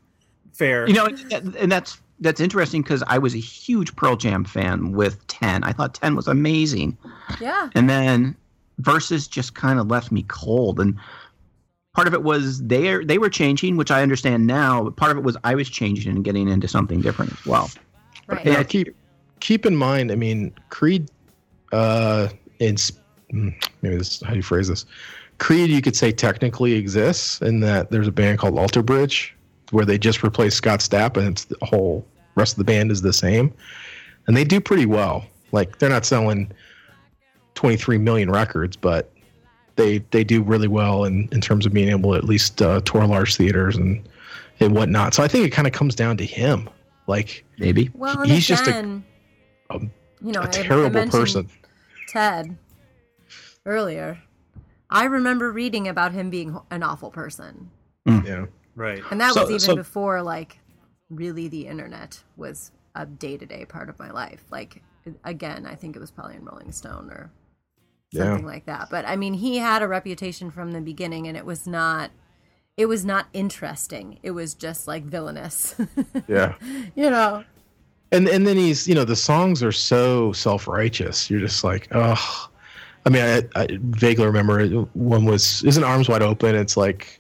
fair. You know, and and that's that's interesting because I was a huge Pearl Jam fan with Ten. I thought Ten was amazing, Yeah. and then Versus just kind of left me cold. And part of it was they are, they were changing, which I understand now. But part of it was I was changing and getting into something different as well. Right. Yeah, keep keep in mind. I mean, Creed. Uh, in hmm, maybe this is how do you phrase this. Creed, you could say technically exists in that there's a band called Alter Bridge where they just replaced Scott Stapp and it's the whole rest of the band is the same, and they do pretty well. Like they're not selling 23 million records, but they they do really well in, in terms of being able to at least uh, tour large theaters and and whatnot. So I think it kind of comes down to him. Like Maybe. Well, and he's just a- again, a- you know, a I- I terrible mentioned person. Ted earlier. I remember reading about him being an awful person, Yeah. right. and that So- was even so- before like really the internet was a day to day part of my life. Like again, I think it was probably in Rolling Stone or Yeah. something like that. But I mean, he had a reputation from the beginning, and it was not. It was not interesting. It was just like villainous, Yeah. you know. And and then he's you know the songs are so self righteous. You're just like oh. I mean, I, I vaguely remember it- one was isn't arms wide open. It's like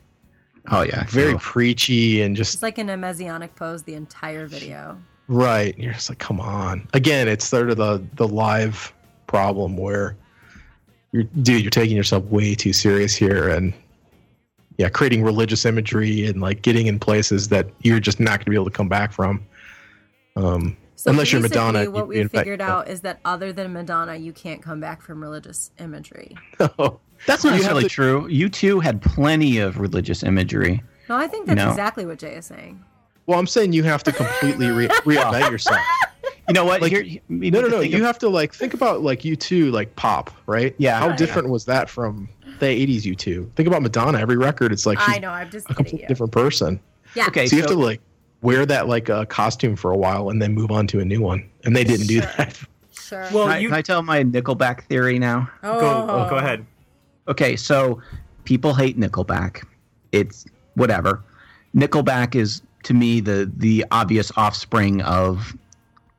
Oh yeah. very Oh. preachy and just It's like in a messianic pose the entire video. right. And you're just like, come on. Again, it's sort of the the live problem where you're dude, you're taking yourself way too serious here and yeah, creating religious imagery and like getting in places that you're just not going to be able to come back from. Um, So unless you're basically, Madonna, what we in fact- figured out is that other than Madonna, you can't come back from religious imagery. No, That's not have necessarily to- true. U2 had plenty of religious imagery. No, I think that's No. exactly what Jay is saying. well, I'm saying you have to completely re- reinvent yourself. You know what? Like- Here, you need No, no, no. You of- have to like think about like U2 like pop, right? Yeah. How oh, Yeah. different was that from the '80s? U2. Think about Madonna. Every record, it's like she's I know. I'm just a completely different person. Yeah. Okay, So you have to like wear that like a costume for a while and then move on to a new one. And they didn't do that. Sure. Well, Can I, you can I tell my Nickelback theory now? oh, go oh, go ahead. Okay, so people hate Nickelback. It's whatever. Nickelback is to me the the obvious offspring of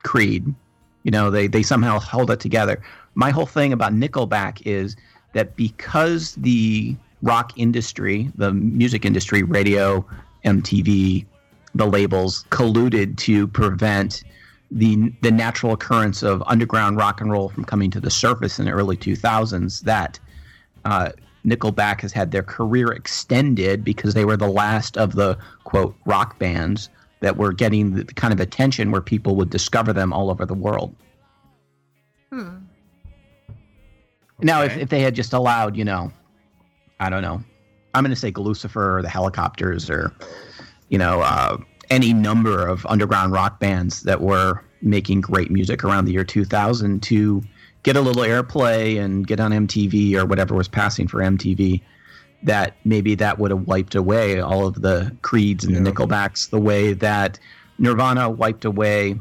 Creed. You know, they they somehow hold it together. My whole thing about Nickelback is that because the rock industry, the music industry, radio, MTV, the labels colluded to prevent the the natural occurrence of underground rock and roll from coming to the surface in the early 2000s that uh, Nickelback has had their career extended because they were the last of the quote rock bands that were getting the kind of attention where people would discover them all over the world. Hmm. Now, if, if they had just allowed, you know, I don't know, I'm going to say Gluecifer or the Hellacopters or, you know, uh, any number of underground rock bands that were making great music around the year 2000 to get a little airplay and get on MTV or whatever was passing for MTV, that maybe that would have wiped away all of the Creeds and the Nickelbacks the way that Nirvana wiped away,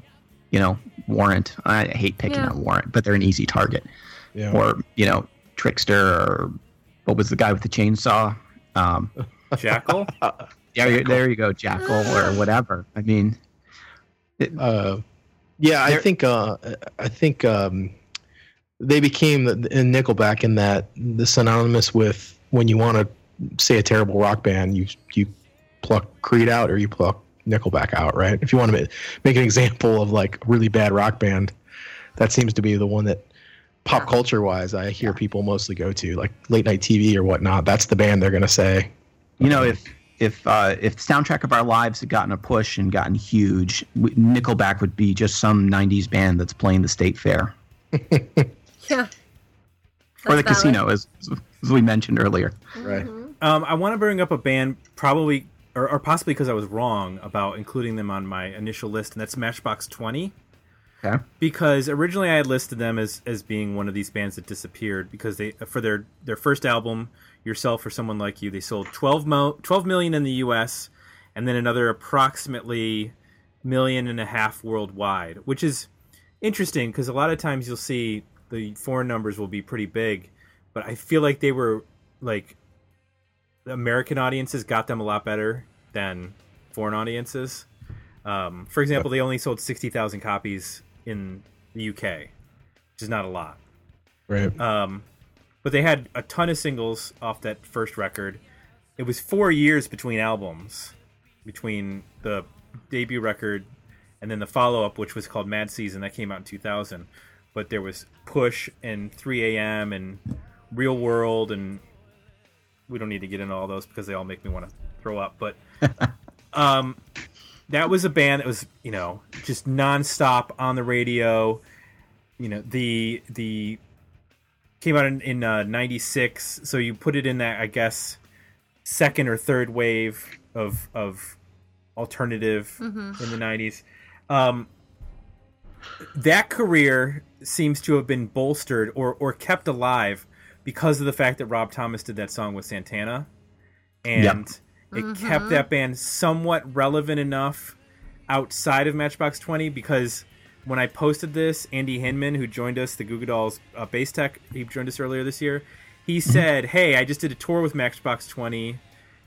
you know, Warrant. I hate picking Yeah. on Warrant, but they're an easy target Yeah. or you know trixter or what was the guy with the chainsaw um Jackyl. yeah you- there you go jackyl or whatever i mean Uh, yeah, I think uh, I think um, they became the, in Nickelback in that the synonymous with when you want to say a terrible rock band, you you pluck Creed out or you pluck Nickelback out, right? If you want to ma- make an example of like a really bad rock band, that seems to be the one that pop culture wise I hear people mostly go to, like late night TV or whatnot. That's the band they're gonna say. you know if if uh if soundtrack of our lives had gotten a push and gotten huge nickelback would be just some 90s band that's playing the state fair Yeah. or the valid. casino as, as we mentioned earlier Right. Um, I want to bring up a band, probably or, or possibly because I was wrong about including them on my initial list, and that's Matchbox Twenty. okay Because originally I had listed them as as being one of these bands that disappeared because they for their their first album, Yourself or Someone Like You, they sold 12, mo- 12 million in the U.S. and then another approximately million and a half worldwide, which is interesting because a lot of times you'll see the foreign numbers will be pretty big, but I feel like they were like the American audiences got them a lot better than foreign audiences. Um, for example, they only sold sixty thousand copies in the UK, which is not a lot. Right. Um, but they had a ton of singles off that first record. It was four years between albums, between the debut record and then the follow up, which was called Mad Season, that came out in 2000. But there was Push and 3 AM and Real World, and we don't need to get into all those because they all make me want to throw up. But um, that was a band that was, you know, just nonstop on the radio. You know, the the came out in, in uh, 96 so you put it in that i guess second or third wave of of alternative in the 90s um, that career seems to have been bolstered or or kept alive because of the fact that rob thomas did that song with santana and it kept that band somewhat relevant enough outside of matchbox 20 because when I posted this, Andy Hinman, who joined us, the Goo Goo Dolls uh, bass tech, he joined us earlier this year. He said, "Hey, I just did a tour with Matchbox 20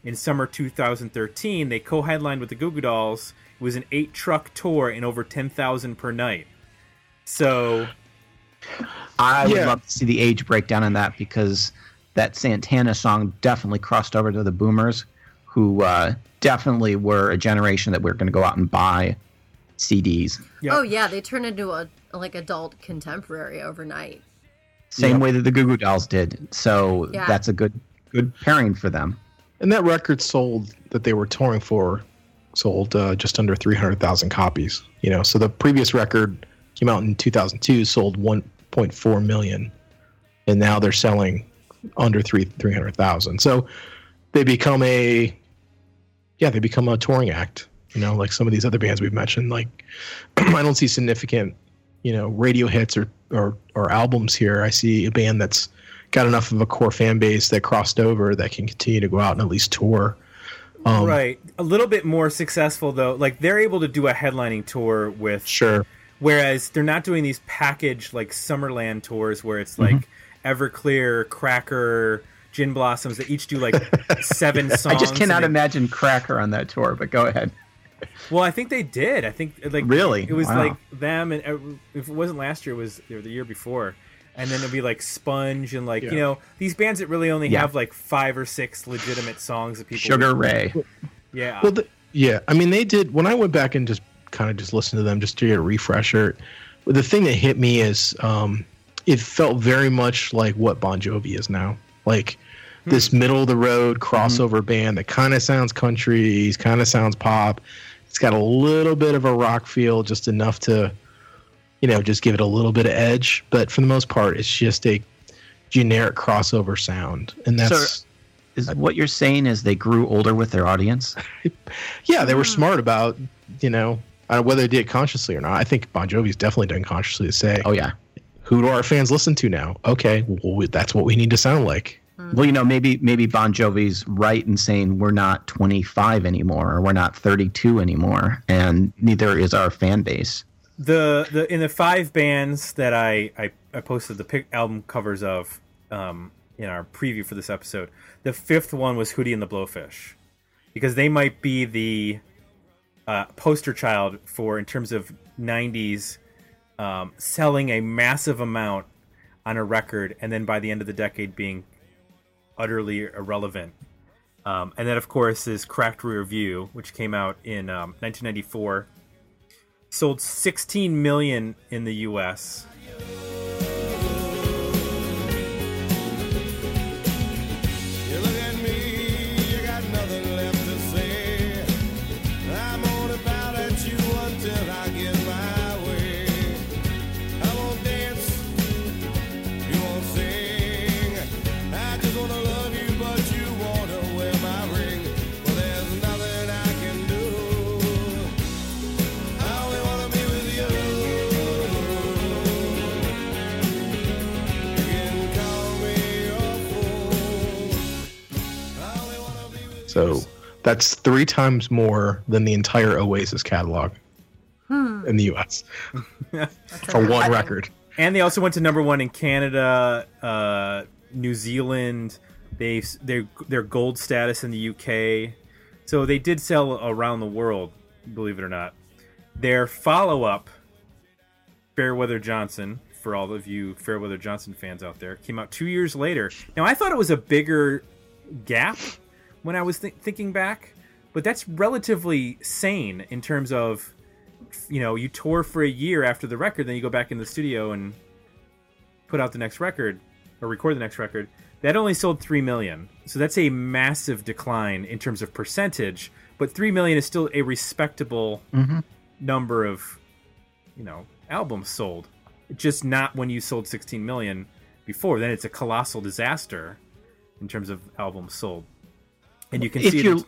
in summer 2013. They co-headlined with the Goo Goo Dolls. It was an eight-truck tour and over 10,000 per night. So, I would Yeah. love to see the age breakdown on that because that Santana song definitely crossed over to the boomers, who uh, definitely were a generation that we're going to go out and buy CDs. yeah, Oh yeah, they turn into a like adult contemporary overnight. Same Yep. way that the Goo Goo Dolls did. So Yeah. that's a good good pairing for them. And that record sold that they were touring for sold uh, just under 300,000 copies. You know, so the previous record came out in 2002, sold 1.4 million, and now they're selling under three 300,000. So they become a yeah, they become a touring act. You know, like some of these other bands we've mentioned. Like I don't see significant, you know, radio hits or or or albums here. I see a band that's got enough of a core fan base that crossed over that can continue to go out and at least tour. Um, right. A little bit more successful though. Like they're able to do a headlining tour with Sure. Whereas they're not doing these package like Summerland tours where it's like Everclear, Cracker, Gin Blossoms that each do like seven songs. I just cannot they- imagine Cracker on that tour, but go ahead. Well, I think they did. I think like Really? it was Wow. like them and uh, if it wasn't last year, it was the year before. And then it'd be like Sponge and like you know these bands that really only Yeah. have like five or six legitimate songs that people Sugar Ray. Yeah. Well, the, yeah. I mean, they did. When I went back and just kind of just listened to them just to get a refresher, the thing that hit me is um, it felt very much like what Bon Jovi is now. Like hmm. this middle of the road hmm. crossover band that kind of sounds country, kind of sounds pop. It's got a little bit of a rock feel, just enough to, you know, just give it a little bit of edge. But for the most part, it's just a generic crossover sound, and that's. Is what you're saying is they grew older with their audience? yeah, they were hmm. smart about, you know, uh, whether they did it consciously or not. I think Bon Jovi's definitely done consciously to say, Oh yeah. who do our fans listen to now? Okay, well, we- that's what we need to sound like. Well, you know, maybe maybe Bon Jovi's right in saying we're not 25 anymore, or we're not 32 anymore, and neither is our fan base. the the in the five bands that I I, I posted the pic, album covers of um, in our preview for this episode, the fifth one was Hootie and the Blowfish, because they might be the uh, poster child for in terms of '90s um, selling a massive amount on a record, and then by the end of the decade being utterly irrelevant. Um, and then, of course, is Cracked Rear View, which came out in um, 1994 sold 16 million in the US. So that's three times more than the entire Oasis catalog. in the U.S. For one amazing. record. And they also went to number one in Canada, uh, New Zealand. They their their gold status in the UK. So they did sell around the world, believe it or not. Their follow up, Fairweather Johnson, for all of you Fairweather Johnson fans out there, came out two years later. Now I thought it was a bigger gap when I was th- thinking back, but that's relatively sane in terms of you know you tour for a year after the record then you go back in the studio and put out the next record or record the next record. That only sold 3 million. So that's a massive decline in terms of percentage but 3 million is still a respectable mm-hmm. number of you know albums sold. Just not when you sold 16 million before. Then it's a colossal disaster in terms of albums sold and you can If see it you- in,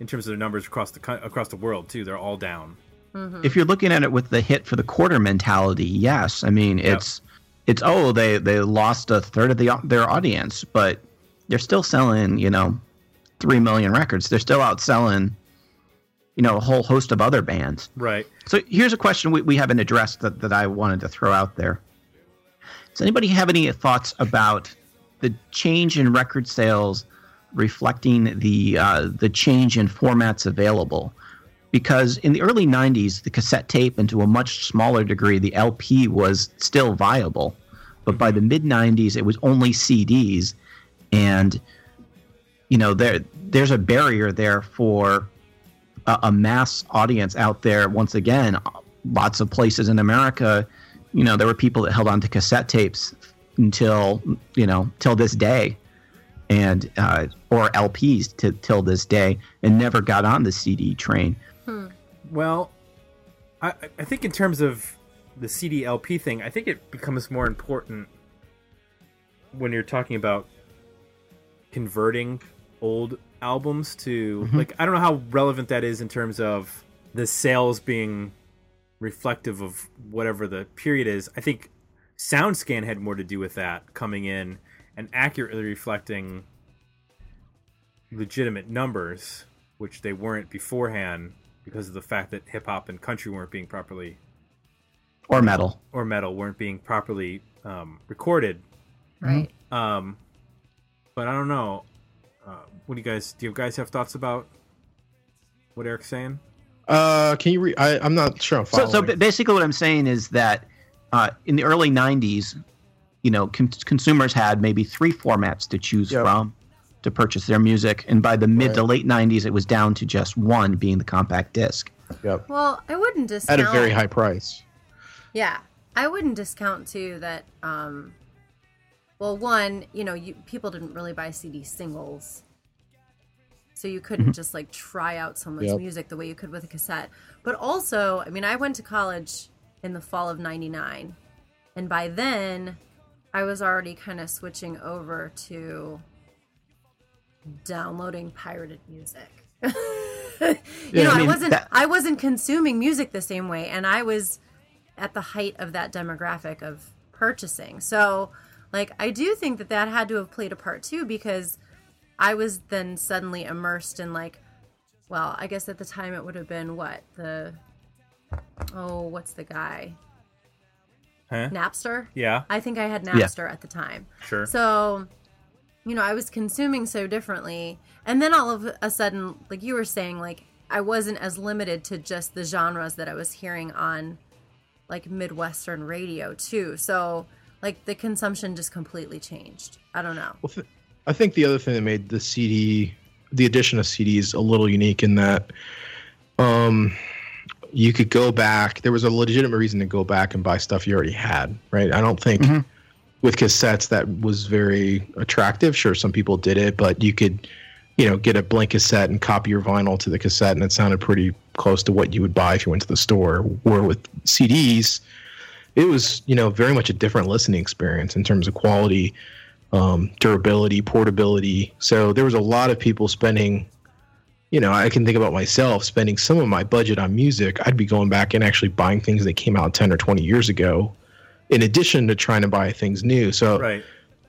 in terms of the numbers across the across the world too they're all down mm-hmm. if you're looking at it with the hit for the quarter mentality, yes. I mean, it's it's oh they they lost a third of the their audience, but they're still selling you know three million records. They're still outselling you know a whole host of other bands. right So here's a question we, we haven't addressed that, that I wanted to throw out there. Does anybody have any thoughts about the change in record sales reflecting the uh, the change in formats available? Because in the early '90s, the cassette tape, and to a much smaller degree, the LP was still viable, but by the mid '90s, it was only CDs, and you know there there's a barrier there for a, a mass audience out there. Once again, lots of places in America, you know, there were people that held on to cassette tapes until you know till this day, and uh, or LPs to till this day, and never got on the CD train. Well, I, I think in terms of the CD LP thing, I think it becomes more important when you're talking about converting old albums to like I don't know how relevant that is in terms of the sales being reflective of whatever the period is. I think SoundScan had more to do with that coming in and accurately reflecting legitimate numbers, which they weren't beforehand because of the fact that hip hop and country weren't being properly Or metal. or metal weren't being properly um, recorded. Right. Um, but I don't know. Uh, what do you guys? Do you guys have thoughts about what Eric's saying? Uh, can you? Re- I, I'm not sure. I'm So, so basically, what I'm saying is that uh, in the early '90s, you know, con- consumers had maybe three formats to choose Yep. from to purchase their music, and by the mid to late '90s, it was down to just one, being the compact disc. yep. Well, I wouldn't discount At a very high price. Yeah, I wouldn't discount too that. um Well, one, you know, you people didn't really buy CD singles, so you couldn't just like try out someone's Yep. music the way you could with a cassette. But also, I mean, I went to college in the fall of '99, and by then, I was already kind of switching over to downloading pirated music. you Yeah, know, I I, wasn't that- I wasn't consuming music the same way, and I was at the height of that demographic of purchasing. So, like, I do think that that had to have played a part too, because I was then suddenly immersed in like, well, I guess at the time it would have been what the, oh, what's the guy? Huh? Napster. Yeah, I think I had Napster at the time. sure. So, you know, I was consuming so differently. And then all of a sudden, like you were saying, like I wasn't as limited to just the genres that I was hearing on like Midwestern radio too. So, like the consumption just completely changed. I don't know. Well, th- I think the other thing that made the CD, the addition of CDs, a little unique in that, um, you could go back. There was a legitimate reason to go back and buy stuff you already had, right? I don't think with cassettes that was very attractive. Sure, some people did it, but you could, you know, get a blank cassette and copy your vinyl to the cassette, and it sounded pretty close to what you would buy if you went to the store. Where with CDs, it was, you know, very much a different listening experience in terms of quality um, durability, portability. So there was a lot of people spending, you know, I can think about myself spending some of my budget on music. I'd be going back and actually buying things that came out 10 or 20 years ago, in addition to trying to buy things new. So right.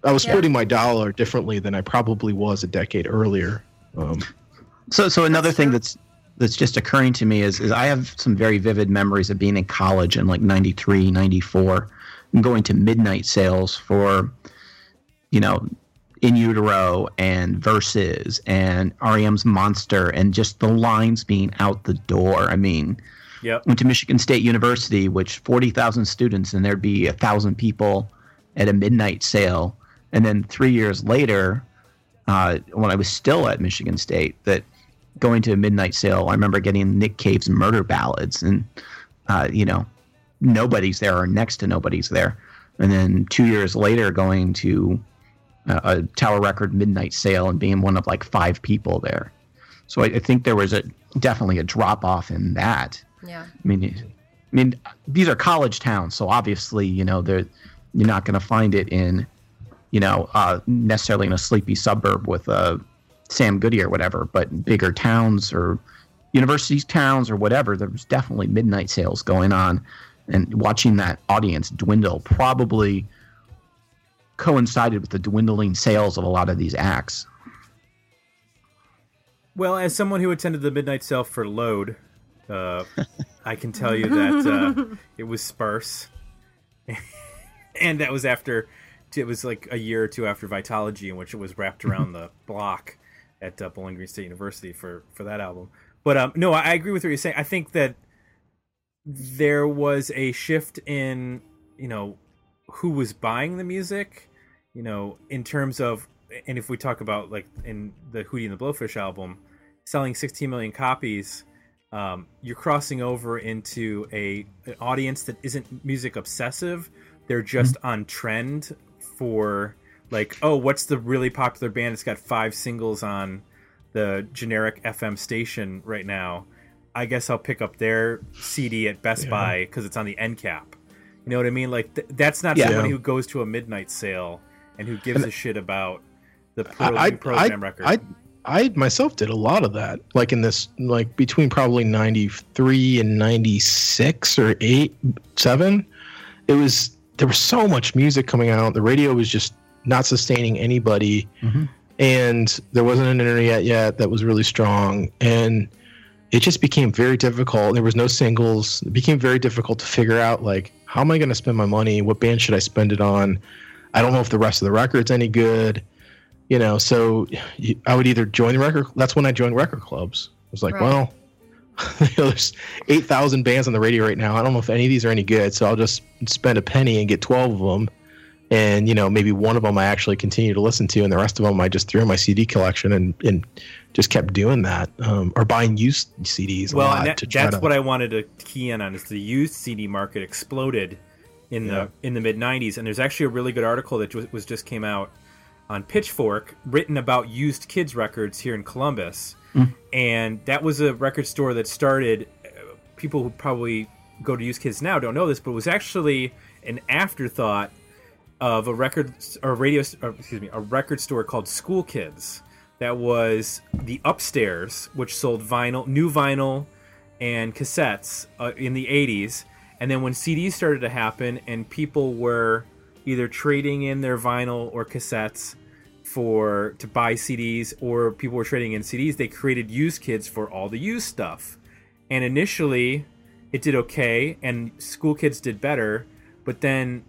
I was Yeah. splitting my dollar differently than I probably was a decade earlier. Um, So, so another thing that's that's just occurring to me is, is I have some very vivid memories of being in college in like 93, 94, and going to midnight sales for, you know, In Utero and Versus and REM's Monster and just the lines being out the door. I mean, Yep. went to Michigan State University, which 40,000 students, and there'd be a thousand people at a midnight sale. And then three years later, uh, when I was still at Michigan State, that going to a midnight sale, I remember getting Nick Cave's Murder Ballads, and uh, you know, nobody's there or next to nobody's there. And then two years later, going to a, a Tower Record midnight sale and being one of like five people there. So I, I think there was a definitely a drop off in that. Yeah. I mean, I mean, these are college towns, so obviously, you know, they're you're not going to find it in, you know, uh, necessarily in a sleepy suburb with uh, Sam Goody or whatever. But bigger towns or university towns or whatever, there's definitely midnight sales going on, and watching that audience dwindle probably coincided with the dwindling sales of a lot of these acts. Well, as someone who attended the midnight sale for Load, uh, I can tell you that uh, it was sparse, and that was after it was like a year or two after Vitology, in which it was wrapped around the block at uh, Bowling Green State University for for that album. But um, no, I, I agree with what you're saying. I think that there was a shift in you know who was buying the music, you know, in terms of and if we talk about like in the Hootie and the Blowfish album, selling 16 million copies, um, you're crossing over into a an audience that isn't music obsessive. They're just on trend for like, oh, what's the really popular band? It's got five singles on the generic FM station right now. I guess I'll pick up their CD at Best Yeah. Buy because it's on the end cap. You know what I mean? Like th- that's not Yeah. somebody who goes to a midnight sale and who gives a shit about the pro- I, I, program I, record. I, I myself did a lot of that, like in this, like between probably ninety three and ninety six or eight, seven. It was there was so much music coming out. The radio was just not sustaining anybody, Mhm. and there wasn't an internet yet that was really strong, and it just became very difficult. There was no singles. It became very difficult to figure out like how am I going to spend my money? What band should I spend it on? I don't know if the rest of the record's any good you know so i would either join the record that's when i joined record clubs i was like Right. well you know, there's 8000 bands on the radio right now i don't know if any of these are any good so i'll just spend a penny and get 12 of them and you know maybe one of them i actually continue to listen to and the rest of them i just threw in my cd collection and, and just kept doing that um, or buying used cds a well, lot that, to try that's to, what I wanted to key in on is the used CD market exploded in Yeah. the in the mid '90s, and there's actually a really good article that ju- was just came out on Pitchfork, written about used kids records here in Columbus, and that was a record store that started. uh, People who probably go to used kids now don't know this, but it was actually an afterthought of a record or a radio or, excuse me a record store called School Kids that was the upstairs which sold vinyl new vinyl and cassettes uh, in the 80s and then when CDs started to happen and people were either trading in their vinyl or cassettes for to buy CDs or people were trading in CDs they created used kids for all the used stuff. And initially it did okay and school kids did better but then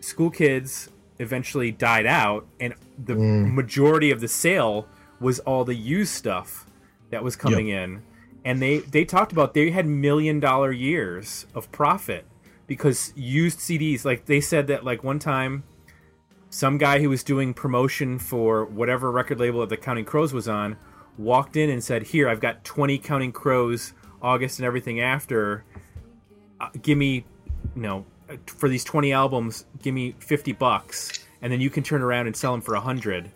school kids eventually died out and the majority of the sale was all the used stuff that was coming in and they they talked about they had million dollar years of profit because used CDs like they said that like one time some guy who was doing promotion for whatever record label that the Counting Crows was on walked in and said, "Here, I've got 20 Counting Crows, August and everything after. Uh, give me, you know, uh, for these 20 albums, give me 50 bucks, and then you can turn around and sell them for a hundred.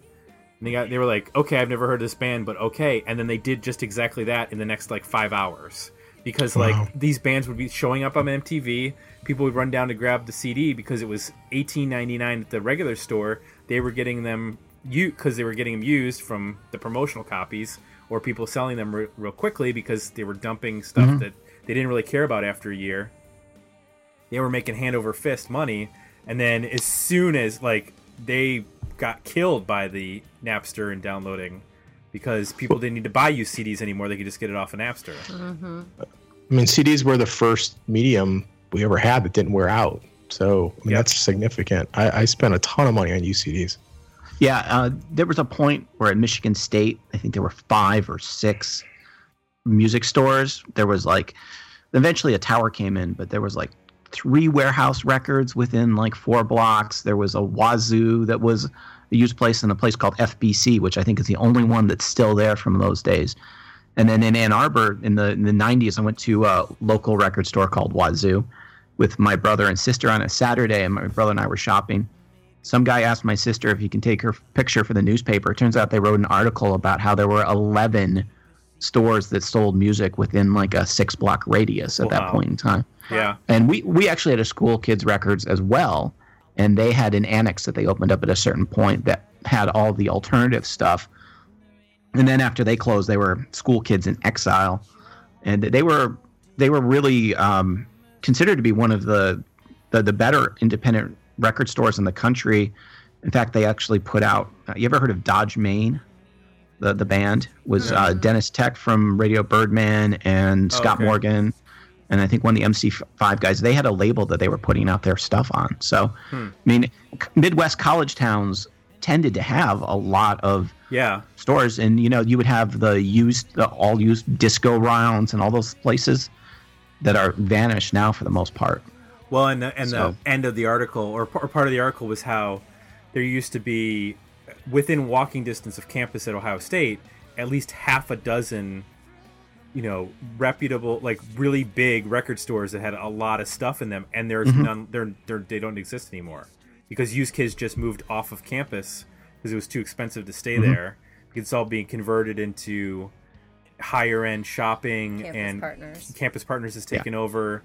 And they got, they were like, "Okay, I've never heard of this band, but okay." And then they did just exactly that in the next like five hours because Wow. like these bands would be showing up on MTV. People would run down to grab the CD because it was 18.99 at the regular store. They were getting them you because they were getting them used from the promotional copies or people selling them re- real quickly because they were dumping stuff mm-hmm. that they didn't really care about after a year. They were making hand over fist money, and then as soon as like they got killed by the Napster and downloading because people didn't need to buy you CDs anymore; they could just get it off of Napster. I mean, CDs were the first medium we ever had that didn't wear out. So I mean, Yep. that's significant. I, I spent a ton of money on UCDs. Yeah, uh, there was a point where at Michigan State, I think there were five or six music stores. There was like, eventually a tower came in, but there was like three warehouse records within like four blocks. There was a Wazoo that was a used place in a place called FBC, which I think is the only one that's still there from those days. And then in Ann Arbor in the in the 90s, I went to a local record store called Wazoo with my brother and sister on a Saturday, and my brother and I were shopping some guy asked my sister if he can take her picture for the newspaper. It turns out they wrote an article about how there were 11 stores that sold music within like a six block radius at Wow. that point in time. Yeah, And we, we actually had a school kids records as well. And they had an annex that they opened up at a certain point that had all the alternative stuff. And then after they closed, they were school kids in exile. And they were they were really um, considered to be one of the, the the better independent record stores in the country. In fact, they actually put out. Uh, you ever heard of Dodge Main? The the band was uh, Deniz Tek from Radio Birdman and Oh, Scott okay. Morgan, and I think one of the MC5 guys. They had a label that they were putting out their stuff on. So, Hmm. I mean, Midwest college towns tended to have a lot of yeah. stores, and you know, you would have the used, the all used disco rounds and all those places that are vanished now for the most part. Well, and the, and So- the end of the article, or, or part of the article, was how there used to be, within walking distance of campus at Ohio State, at least half a dozen, you know, reputable, like really big record stores that had a lot of stuff in them, and there's mm-hmm. none, they're, they're they don't exist anymore. Because used kids just moved off of campus because it was too expensive to stay mm-hmm. there. It's all being converted into higher end shopping Campus and Partners. campus partners has taken over.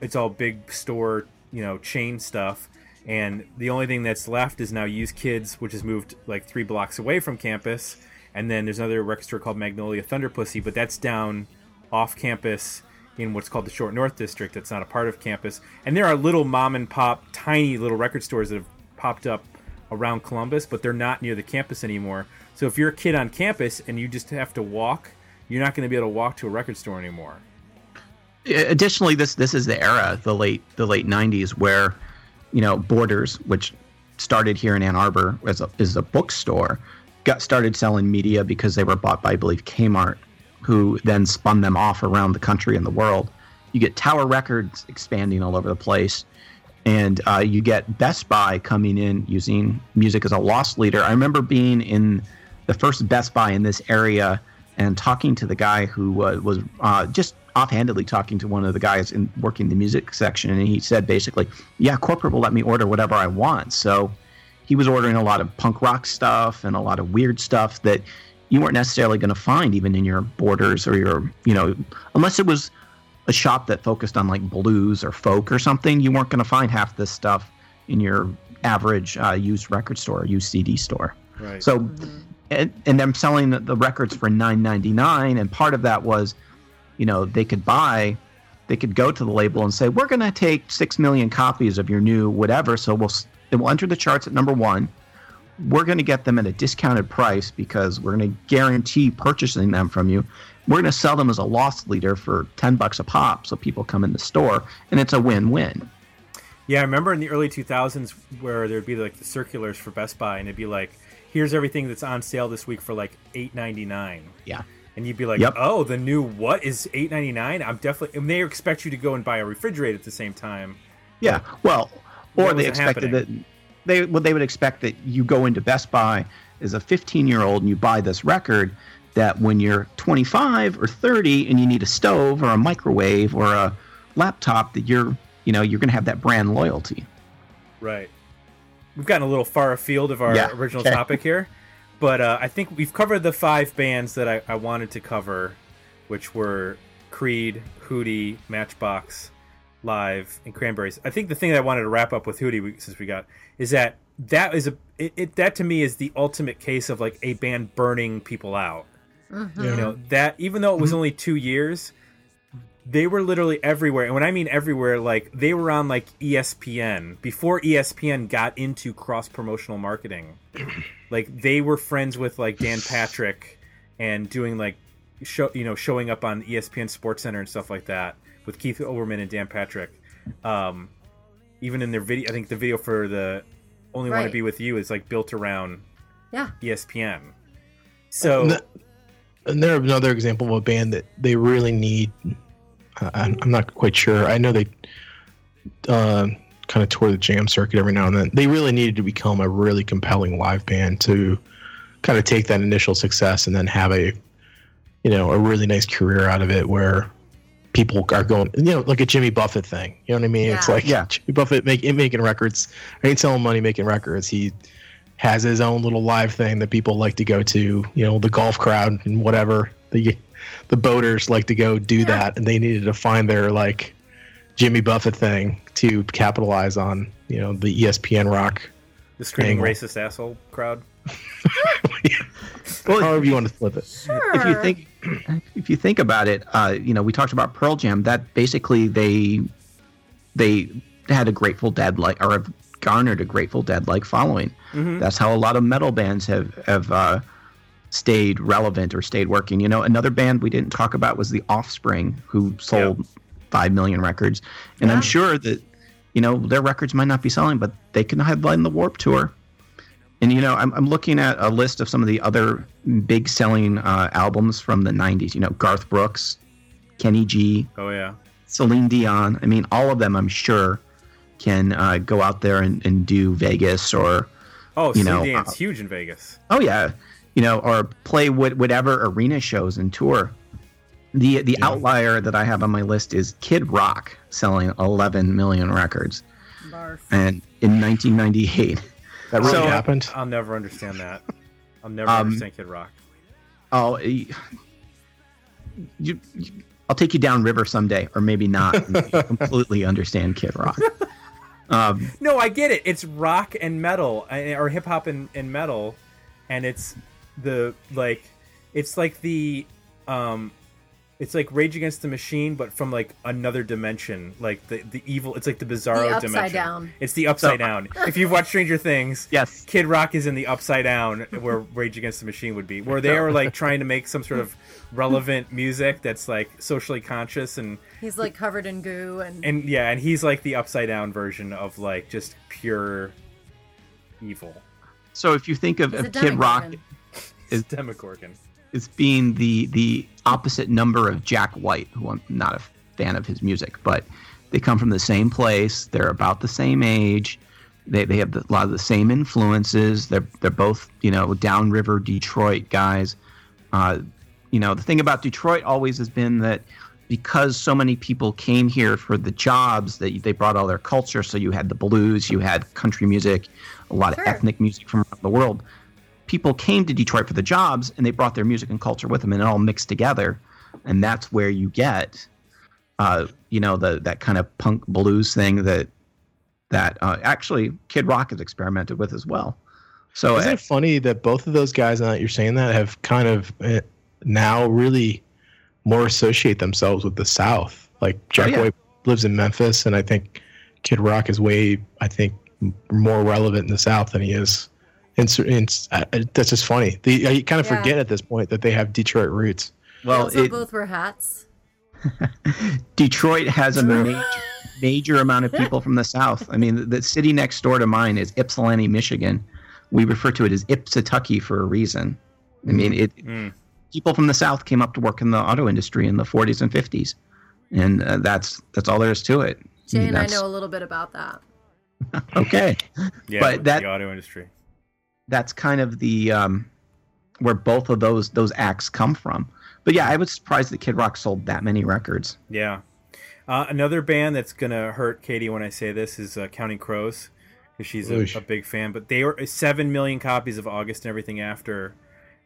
It's all big store you know chain stuff and the only thing that's left is now used kids which has moved like three blocks away from campus. And then there's another record store called magnolia thunder pussy but that's down off campus in what's called the short north district that's not a part of campus. And there are little mom and pop tiny little record stores that have popped up around columbus but they're not near the campus anymore. So if you're a kid on campus and you just have to walk you're not going to be able to walk to a record store anymore. Additionally this this is the era the late the late 90s where you know borders which started here in ann arbor as a, as a bookstore got started selling media because they were bought by i believe kmart who then spun them off around the country and the world. You get tower records expanding all over the place and uh, you get best buy coming in using music as a loss leader. I remember being in the first best buy in this area and talking to the guy who uh, was uh, just offhandedly talking to one of the guys in working the music section, and he said basically, "Yeah, corporate will let me order whatever I want." So he was ordering a lot of punk rock stuff and a lot of weird stuff that you weren't necessarily going to find even in your borders or your, you know, unless it was a shop that focused on like blues or folk or something. You weren't going to find half this stuff in your average uh, used record store, used CD store. right So, and, and them selling the, the records for nine ninety nine, and part of that was, you know, they could buy, they could go to the label and say, we're going to take six million copies of your new whatever, so we'll it will enter the charts at number one. We're going to get them at a discounted price because we're going to guarantee purchasing them from you. We're going to sell them as a loss leader for ten bucks a pop, so people come in the store, and it's a win-win. Yeah, I remember in the early 2000s where there'd be like the circulars for Best Buy, and it'd be like, "Here's everything that's on sale this week for like 8.99," Yeah. and you'd be like, Yep. "Oh, the new what is 8.99?" I'm definitely. And they expect you to go and buy a refrigerator at the same time. Yeah, well, or they expected happening. that they well they would expect that you go into Best Buy as a 15 year old and you buy this record that when you're 25 or 30 and you need a stove or a microwave or a laptop that you're you know you're going to have that brand loyalty. Right. We've gotten a little far afield of our Yeah, original okay. topic here, but uh, I think we've covered the five bands that I, I wanted to cover, which were Creed, Hootie, Matchbox, Live, and Cranberries. I think the thing that I wanted to wrap up with Hootie, we- since we got, is that that is a it, it that to me is the ultimate case of like a band burning people out. You know that even though it was only two years, they were literally everywhere. And when I mean everywhere, like they were on like ESPN before ESPN got into cross promotional marketing. like they were friends with like Dan Patrick and doing like show you know showing up on ESPN Sports Center and stuff like that with Keith Olbermann and Dan Patrick. Um, even in their video, I think the video for the "Only Want to Be with You" is like built around Yeah. ESPN. So And, and they're another example of a band that they really need. I'm, I'm not quite sure. I know they uh, kind of tour the jam circuit every now and then. They really needed to become a really compelling live band to kind of take that initial success and then have a, you know, a really nice career out of it where people are going, you know, like a Jimmy Buffett thing. You know what I mean? It's like Yeah. Jimmy Buffett make, making records, ain't selling money making records. He has his own little live thing that people like to go to. You know, the golf crowd and whatever the the boaters like to go do that, and they needed to find their like Jimmy Buffett thing to capitalize on. You know, the ESPN rock. the screaming Angle. racist asshole crowd. Well, however you want to flip it. Sure. if you think if you think about it, uh, you know, we talked about Pearl Jam. That basically they they had a Grateful Dead like or have garnered a Grateful Dead like following. That's how a lot of metal bands have have uh, stayed relevant or stayed working. You know, another band we didn't talk about was the Offspring, who sold five million records, and Yeah. I'm sure that you know their records might not be selling, but they can headline the Warp Tour. And you know, I'm, I'm looking at a list of some of the other big selling uh, albums from the 90s. You know, Garth Brooks, Kenny G, Oh yeah. Celine Dion. I mean, all of them, I'm sure, can uh, go out there and, and do Vegas or, Oh, You Celine know, Dion's uh, huge in Vegas. oh yeah, you know, or play what, whatever arena shows and tour. The the outlier that I have on my list is Kid Rock selling 11 million records, Barf. and in 1998. That really So- happened. I'll never understand that. I'll never Um, understand Kid Rock. Oh, you, you, I'll take you down river someday, or maybe not. completely understand Kid Rock. Um, No, I get it. It's rock and metal, uh, or hip hop and, and metal, and it's the like, it's like the, um, it's like Rage Against the Machine, but from like another dimension, like the the evil. It's like the bizarro The upside dimension. down. It's the upside So- down. If you've watched Stranger Things, Yes. Kid Rock is in the upside down where Rage Against the Machine would be, where they are like trying to make some sort of relevant music that's like socially conscious and He's like covered in goo and, and yeah, and he's like the upside down version of like just pure evil. so if you think of, of Kid Rock Demogorgon. Is Demogorgon. as being the the opposite number of Jack White, who I'm not a fan of his music, but they come from the same place. They're about the same age. They, they have the, a lot of the same influences. They're they're both you know downriver Detroit guys. Uh, you know the thing about Detroit always has been that because so many people came here for the jobs that they brought all their culture. So you had the blues, you had country music, a lot Sure. of ethnic music from around the world. People came to Detroit for the jobs, and they brought their music and culture with them, and it all mixed together. And that's where you get, uh, you know, the that kind of punk blues thing that that uh, actually Kid Rock has experimented with as well. So Isn't it funny that both of those guys, now that you're saying that, have kind of uh, now really more associate themselves with the South? Like Jack yeah. White lives in Memphis, and I think Kid Rock is way, I think, more relevant in the South than he is. And, and s- I- I- that's just funny. The, I kind of Yeah. forget at this point that they have Detroit roots. Well, also it, both wear hats. Detroit has a major, major amount of people from the South. I mean, the, the city next door to mine is Ypsilanti, Michigan. We refer to it as Ypsitucky for a reason. I mean, it Mm. people from the South came up to work in the auto industry in the 40s and 50s, and uh, that's that's all there is to it. Jay and I know a little bit about that. Okay, Yeah, But that- the auto industry. That's kind of the um, where both of those those acts come from. But yeah, I was surprised that Kid Rock sold that many records. Yeah. Uh, another band that's gonna hurt Katie when I say this is uh, Counting Crows, because she's a, a big fan. But they were seven million copies of August and everything after.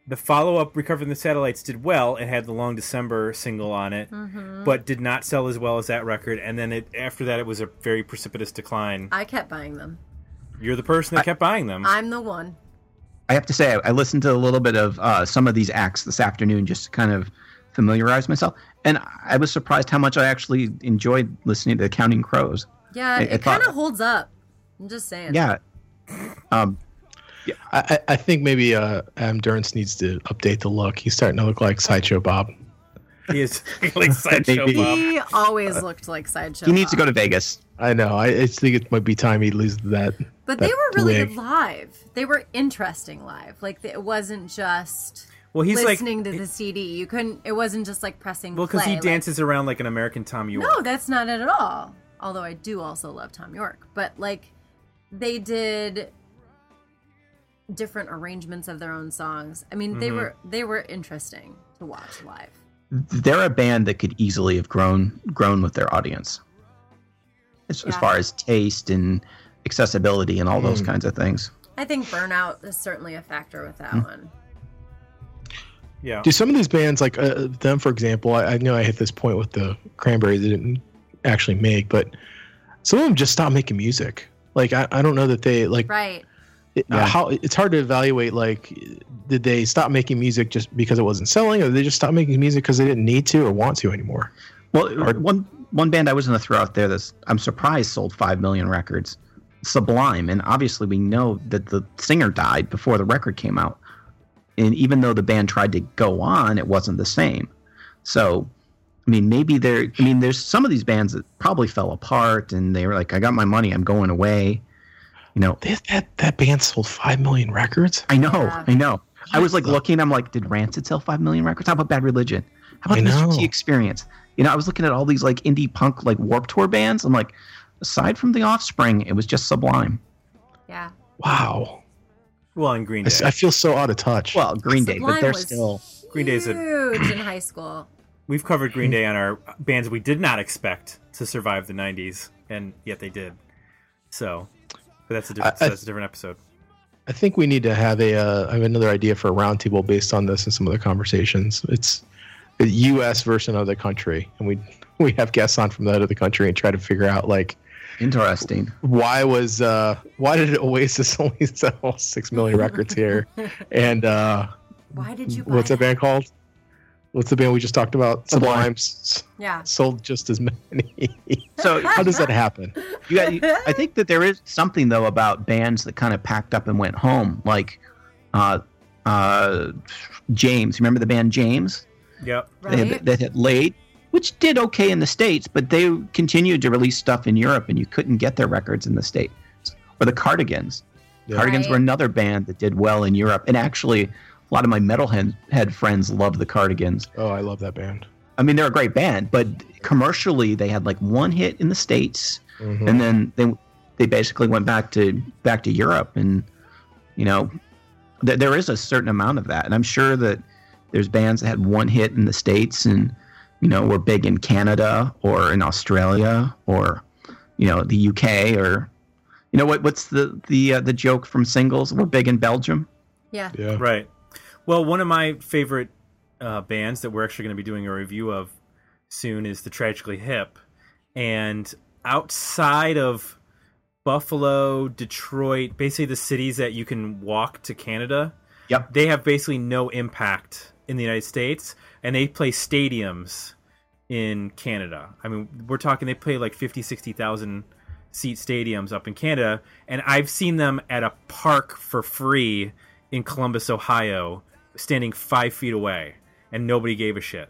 The follow-up, "Recovering the Satellites," did well. It had the Long December single on it, Mm-hmm. but did not sell as well as that record. And then it after that, it was a very precipitous decline. I kept buying them. You're the person that kept buying them. I'm the one. I have to say, I, I listened to a little bit of uh, some of these acts this afternoon just to kind of familiarize myself, and I was surprised how much I actually enjoyed listening to the Counting Crows. Yeah, I- I it kind of holds up. I'm just saying. Yeah, um, I, I- I think maybe uh, Adam Duritz needs to update the look. He's starting to look like Sideshow Bob. He is like sideshow Maybe. Bob. He always looked like sideshow. He needs to go to Vegas. I know. I, I think it might be time he loses that. But they were really wig. good live. They were interesting live. Like it wasn't just Well, he's like listening to the CD. You couldn't. It wasn't just like pressing. well because play. he like- dances around like an American Thom Yorke. no, that's not it at all. Although I do also love Thom Yorke, but like they did different arrangements of their own songs. I mean, they Mm-hmm. were they were interesting to watch live. They're a band that could easily have grown grown with their audience, as, as far as taste and accessibility and all those Mm. kinds of things. I think burnout is certainly a factor with that Hmm. one. Yeah. Do some of these bands, like uh, them, for example, I, I know I hit this point with the Cranberries they didn't actually make, but some of them just stopped making music. Like I, I don't know that they like Right. It, Yeah. how it's hard to evaluate. Like, did they stop making music just because it wasn't selling, or did they just stop making music because they didn't need to or want to anymore? Well, Or- one one band I was going to throw out there that's I'm surprised sold five million records, Sublime, and obviously we know that the singer died before the record came out, and even though the band tried to go on, it wasn't the same. So, I mean, maybe there. I mean, there's some of these bands that probably fell apart, and they were like, "I got my money, I'm going away." You know, They, that that band sold five million records. I know, Yeah. I know. I was like looking. I'm like, did Rancid sell five million records? How about Bad Religion? How about I the know. Experience? You know, I was looking at all these like indie punk like Warp Tour bands. I'm like, aside from the Offspring, it was just Sublime. Yeah. Wow, Well, in Green I, Day. s- I feel so out of touch. Well, Green Day, but they're was still. Green Day's a- huge in high school. We've covered Green Day on our bands we did not expect to survive the '90s, and yet they did. So, but that's a different. I- I- that's a different episode. I think we need to have a. Uh, I have another idea for a roundtable based on this and some other conversations. It's the U.S. versus another country, and we we have guests on from the other country and try to figure out like Interesting. why was uh why did Oasis only sell six million records here, and uh Why did you buy what's that band called? What's the band we just talked about? Sublime. Sublime's Yeah. sold just as many. So How does that happen? you got, I think that there is something though about bands that kind of packed up and went home, like uh, uh, James. Remember the band James? Yep. They had- Right. that had laid, which did okay in the states, but they continued to release stuff in Europe, and you couldn't get their records in the states. Or the Cardigans. Yeah. Cardigans Right. were another band that did well in Europe, and actually, a lot of my metalhead friends love the Cardigans. Oh, I love that band. I mean, they're a great band, but commercially, they had like one hit in the states, Mhm. and then they they basically went back to back to Europe, and you know, th- there is a certain amount of that, and I'm sure that there's bands that had one hit in the states, and you know, were big in Canada or in Australia or you know the UK or you know what what's the the uh, the joke from singles? We're big in Belgium. Yeah. Yeah. Right. Well, one of my favorite uh, bands that we're actually going to be doing a review of soon is the Tragically Hip, and outside of Buffalo, Detroit, basically the cities that you can walk to Canada, Yep. they have basically no impact in the United States, and they play stadiums in Canada. I mean, we're talking they play like 50, 60,000 seat stadiums up in Canada, and I've seen them at a park for free in Columbus, Ohio, standing five feet away, and nobody gave a shit.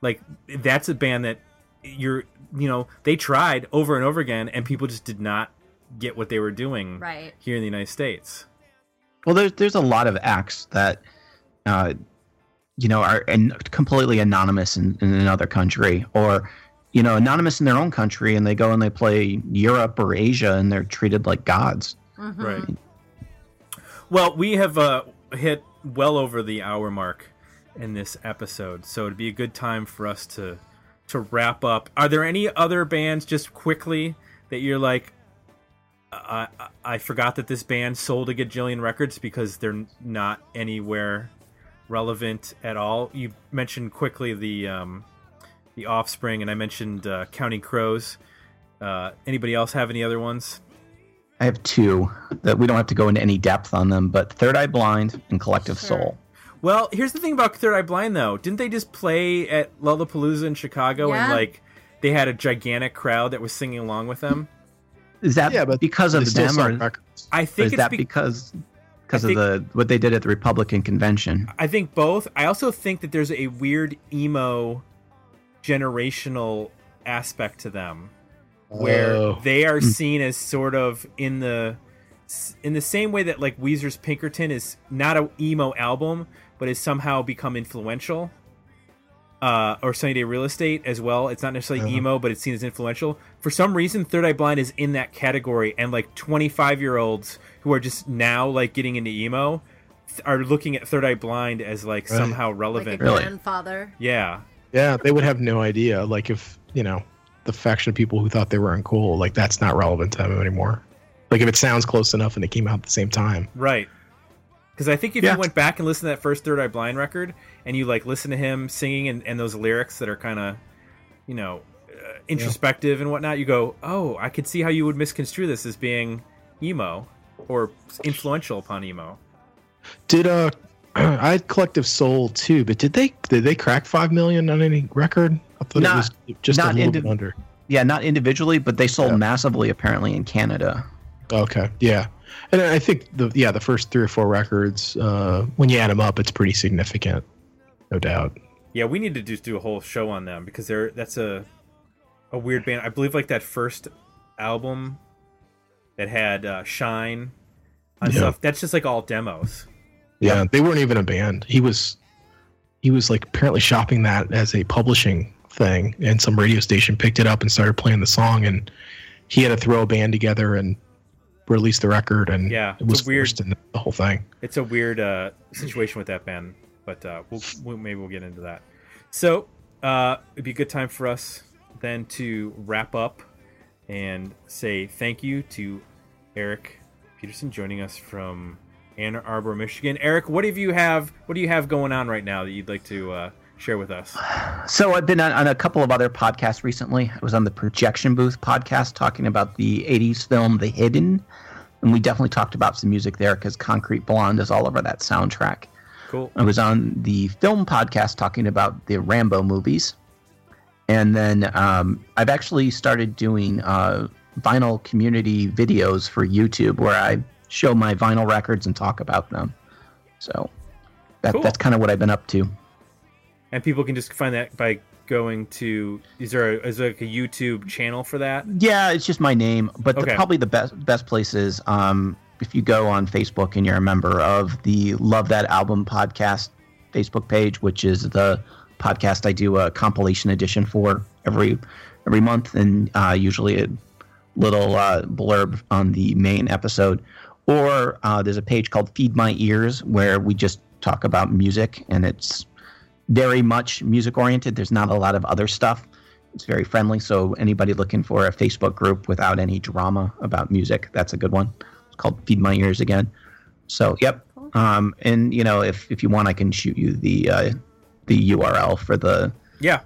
Like that's a band that you're, you know, they tried over and over again, and people just did not get what they were doing Right. here in the United States. Well, there's there's a lot of acts that, uh, you know, are an, completely anonymous in, in another country, or you know, anonymous in their own country, and they go and they play Europe or Asia, and they're treated like gods. Mhm. Right. Well, we have uh, hit well over the hour mark in this episode, so it'd be a good time for us to to wrap up. Are there any other bands, just quickly, that you're like, I I, forgot that this band sold a gajillion records because they're not anywhere relevant at all? You mentioned quickly the um, the Offspring, and I mentioned uh, Counting Crows. Uh, anybody else have any other ones? I have two that we don't have to go into any depth on them, but Third Eye Blind and Collective Sure. Soul. Well, here's the thing about Third Eye Blind, though. Didn't they just play at Lollapalooza in Chicago and like they had a gigantic crowd that was singing along with them? Is that Yeah, but because of still them, or, records. I or think is it's that be- because because of the what they did at the Republican convention. I think both. I also think that there's a weird emo generational aspect to them where Oh. they are seen as sort of in the in the same way that like Weezer's Pinkerton is not a emo album but has somehow become influential. Uh, or Sunny Day Real Estate as well. It's not necessarily Uh-huh. emo, but it's seen as influential. For some reason, Third Eye Blind is in that category, and like 25 year olds who are just now like getting into emo th- are looking at Third Eye Blind as like Right. somehow Like a relevant. Really? grandfather. Yeah, Yeah, they would have no idea. Like if you know the faction of people who thought they were uncool, like that's not relevant to them anymore. Like if it sounds close enough and it came out at the same time. right. Because I think if Yeah. you went back and listened to that first Third Eye Blind record, and you like listen to him singing and, and those lyrics that are kind of, you know, uh, introspective and whatnot, you go, "Oh, I could see how you would misconstrue this as being emo or influential upon emo." Did uh, I had Collective Soul too, but did they did they crack five million on any record? I thought Not- it was just a not little indiv- bit under. Yeah, not individually, but they sold Yeah. massively apparently in Canada. Okay, yeah, and I think the yeah the first three or four records, uh, when you add them up, it's pretty significant, no doubt. Yeah, we need to just do a whole show on them because they're that's a a weird band. I believe like that first album that had uh, Shine and Yeah. stuff. That's just like all demos. Yeah, they weren't even a band. He was he was like apparently shopping that as a publishing thing, and some radio station picked it up and started playing the song, and he had to throw a band together and release the record, and Yeah, it was weird- in the whole thing. It's a weird uh, situation with that band, but uh, we'll, we'll maybe we'll get into that. So uh, it'd be a good time for us then to wrap up and say thank you to Eric Peterson joining us from Ann Arbor, Michigan. Eric, what have you have? What do you have going on right now that you'd like to uh, share with us? So I've been on, on a couple of other podcasts recently. I was on the Projection Booth podcast talking about the 80s film The Hidden. And we definitely talked about some music there because Concrete Blonde is all over that soundtrack. Cool. I was on the film podcast talking about the Rambo movies. And then um, I've actually started doing uh, vinyl community videos for YouTube where I show my vinyl records and talk about them. So that, Cool. that's kind of what I've been up to. And people can just find that by going to. Is there a, is there like a YouTube channel for that? Yeah, it's just my name, but Okay. the, probably the best best place is um, if you go on Facebook and you're a member of the Love That Album podcast Facebook page, which is the podcast I do a compilation edition for every every month, and uh, usually a little uh, blurb on the main episode. Or uh, there's a page called Feed My Ears where we just talk about music, and it's very much music oriented. There's not a lot of other stuff. It's very friendly. So anybody looking for a Facebook group without any drama about music, that's a good one. It's called Feed My Ears again. So yep. Um, and you know, if if you want, I can shoot you the uh, the URL for the Yeah,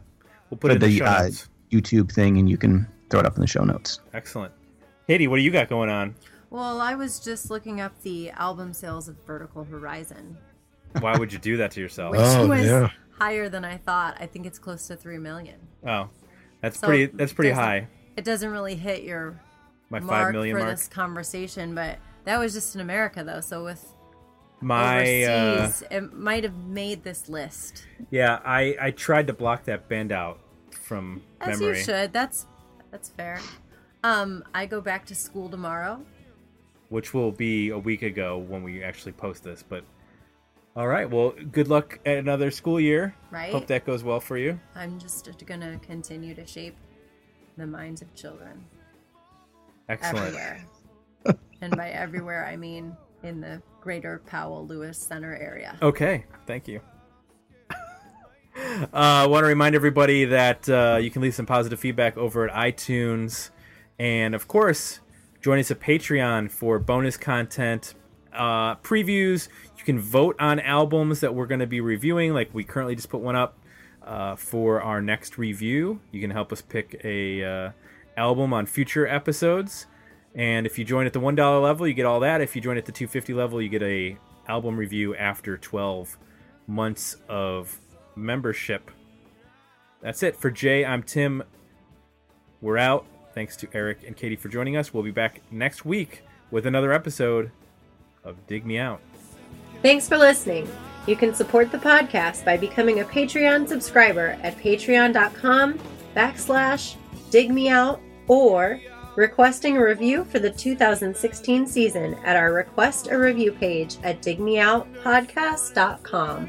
we'll put it in the the show uh. YouTube thing, and you can throw it up in the show notes. Excellent. Katie, what do you got going on? Well, I was just looking up the album sales of Vertical Horizon, Why would you do that to yourself? which Oh, was yeah. Higher than I thought. I think it's close to three million. Oh, that's So pretty. That's pretty high. It doesn't really hit your My mark five million for mark. this conversation, but that was just in America though. So with My uh, it might have made this list. yeah, I I tried to block that band out from As memory. you should. That's that's fair. Um, I go back to school tomorrow. which will be a week ago when we actually post this. But all right, well, good luck at another school year. Right. Hope that goes well for you. I'm just gonna continue to shape the minds of children Excellent. everywhere. and by everywhere, I mean in the greater Powell Lewis Center area. Okay, thank you. I uh, want to remind everybody that uh, you can leave some positive feedback over at iTunes. And of course, join us at Patreon for bonus content, uh, previews. You can vote on albums that we're going to be reviewing. Like we currently just put one up uh, for our next review. You can help us pick a uh, album on future episodes. And if you join at the one dollar level, you get all that. If you join at the two fifty level, you get a album review after twelve months of membership. That's it for Jay. I'm Tim. We're out. Thanks to Eric and Katie for joining us. We'll be back next week with another episode of Dig Me Out. Thanks for listening. You can support the podcast by becoming a Patreon subscriber at patreon.com backslash dig me out or requesting a review for the 2016 season at our request a review page at digmeoutpodcast.com.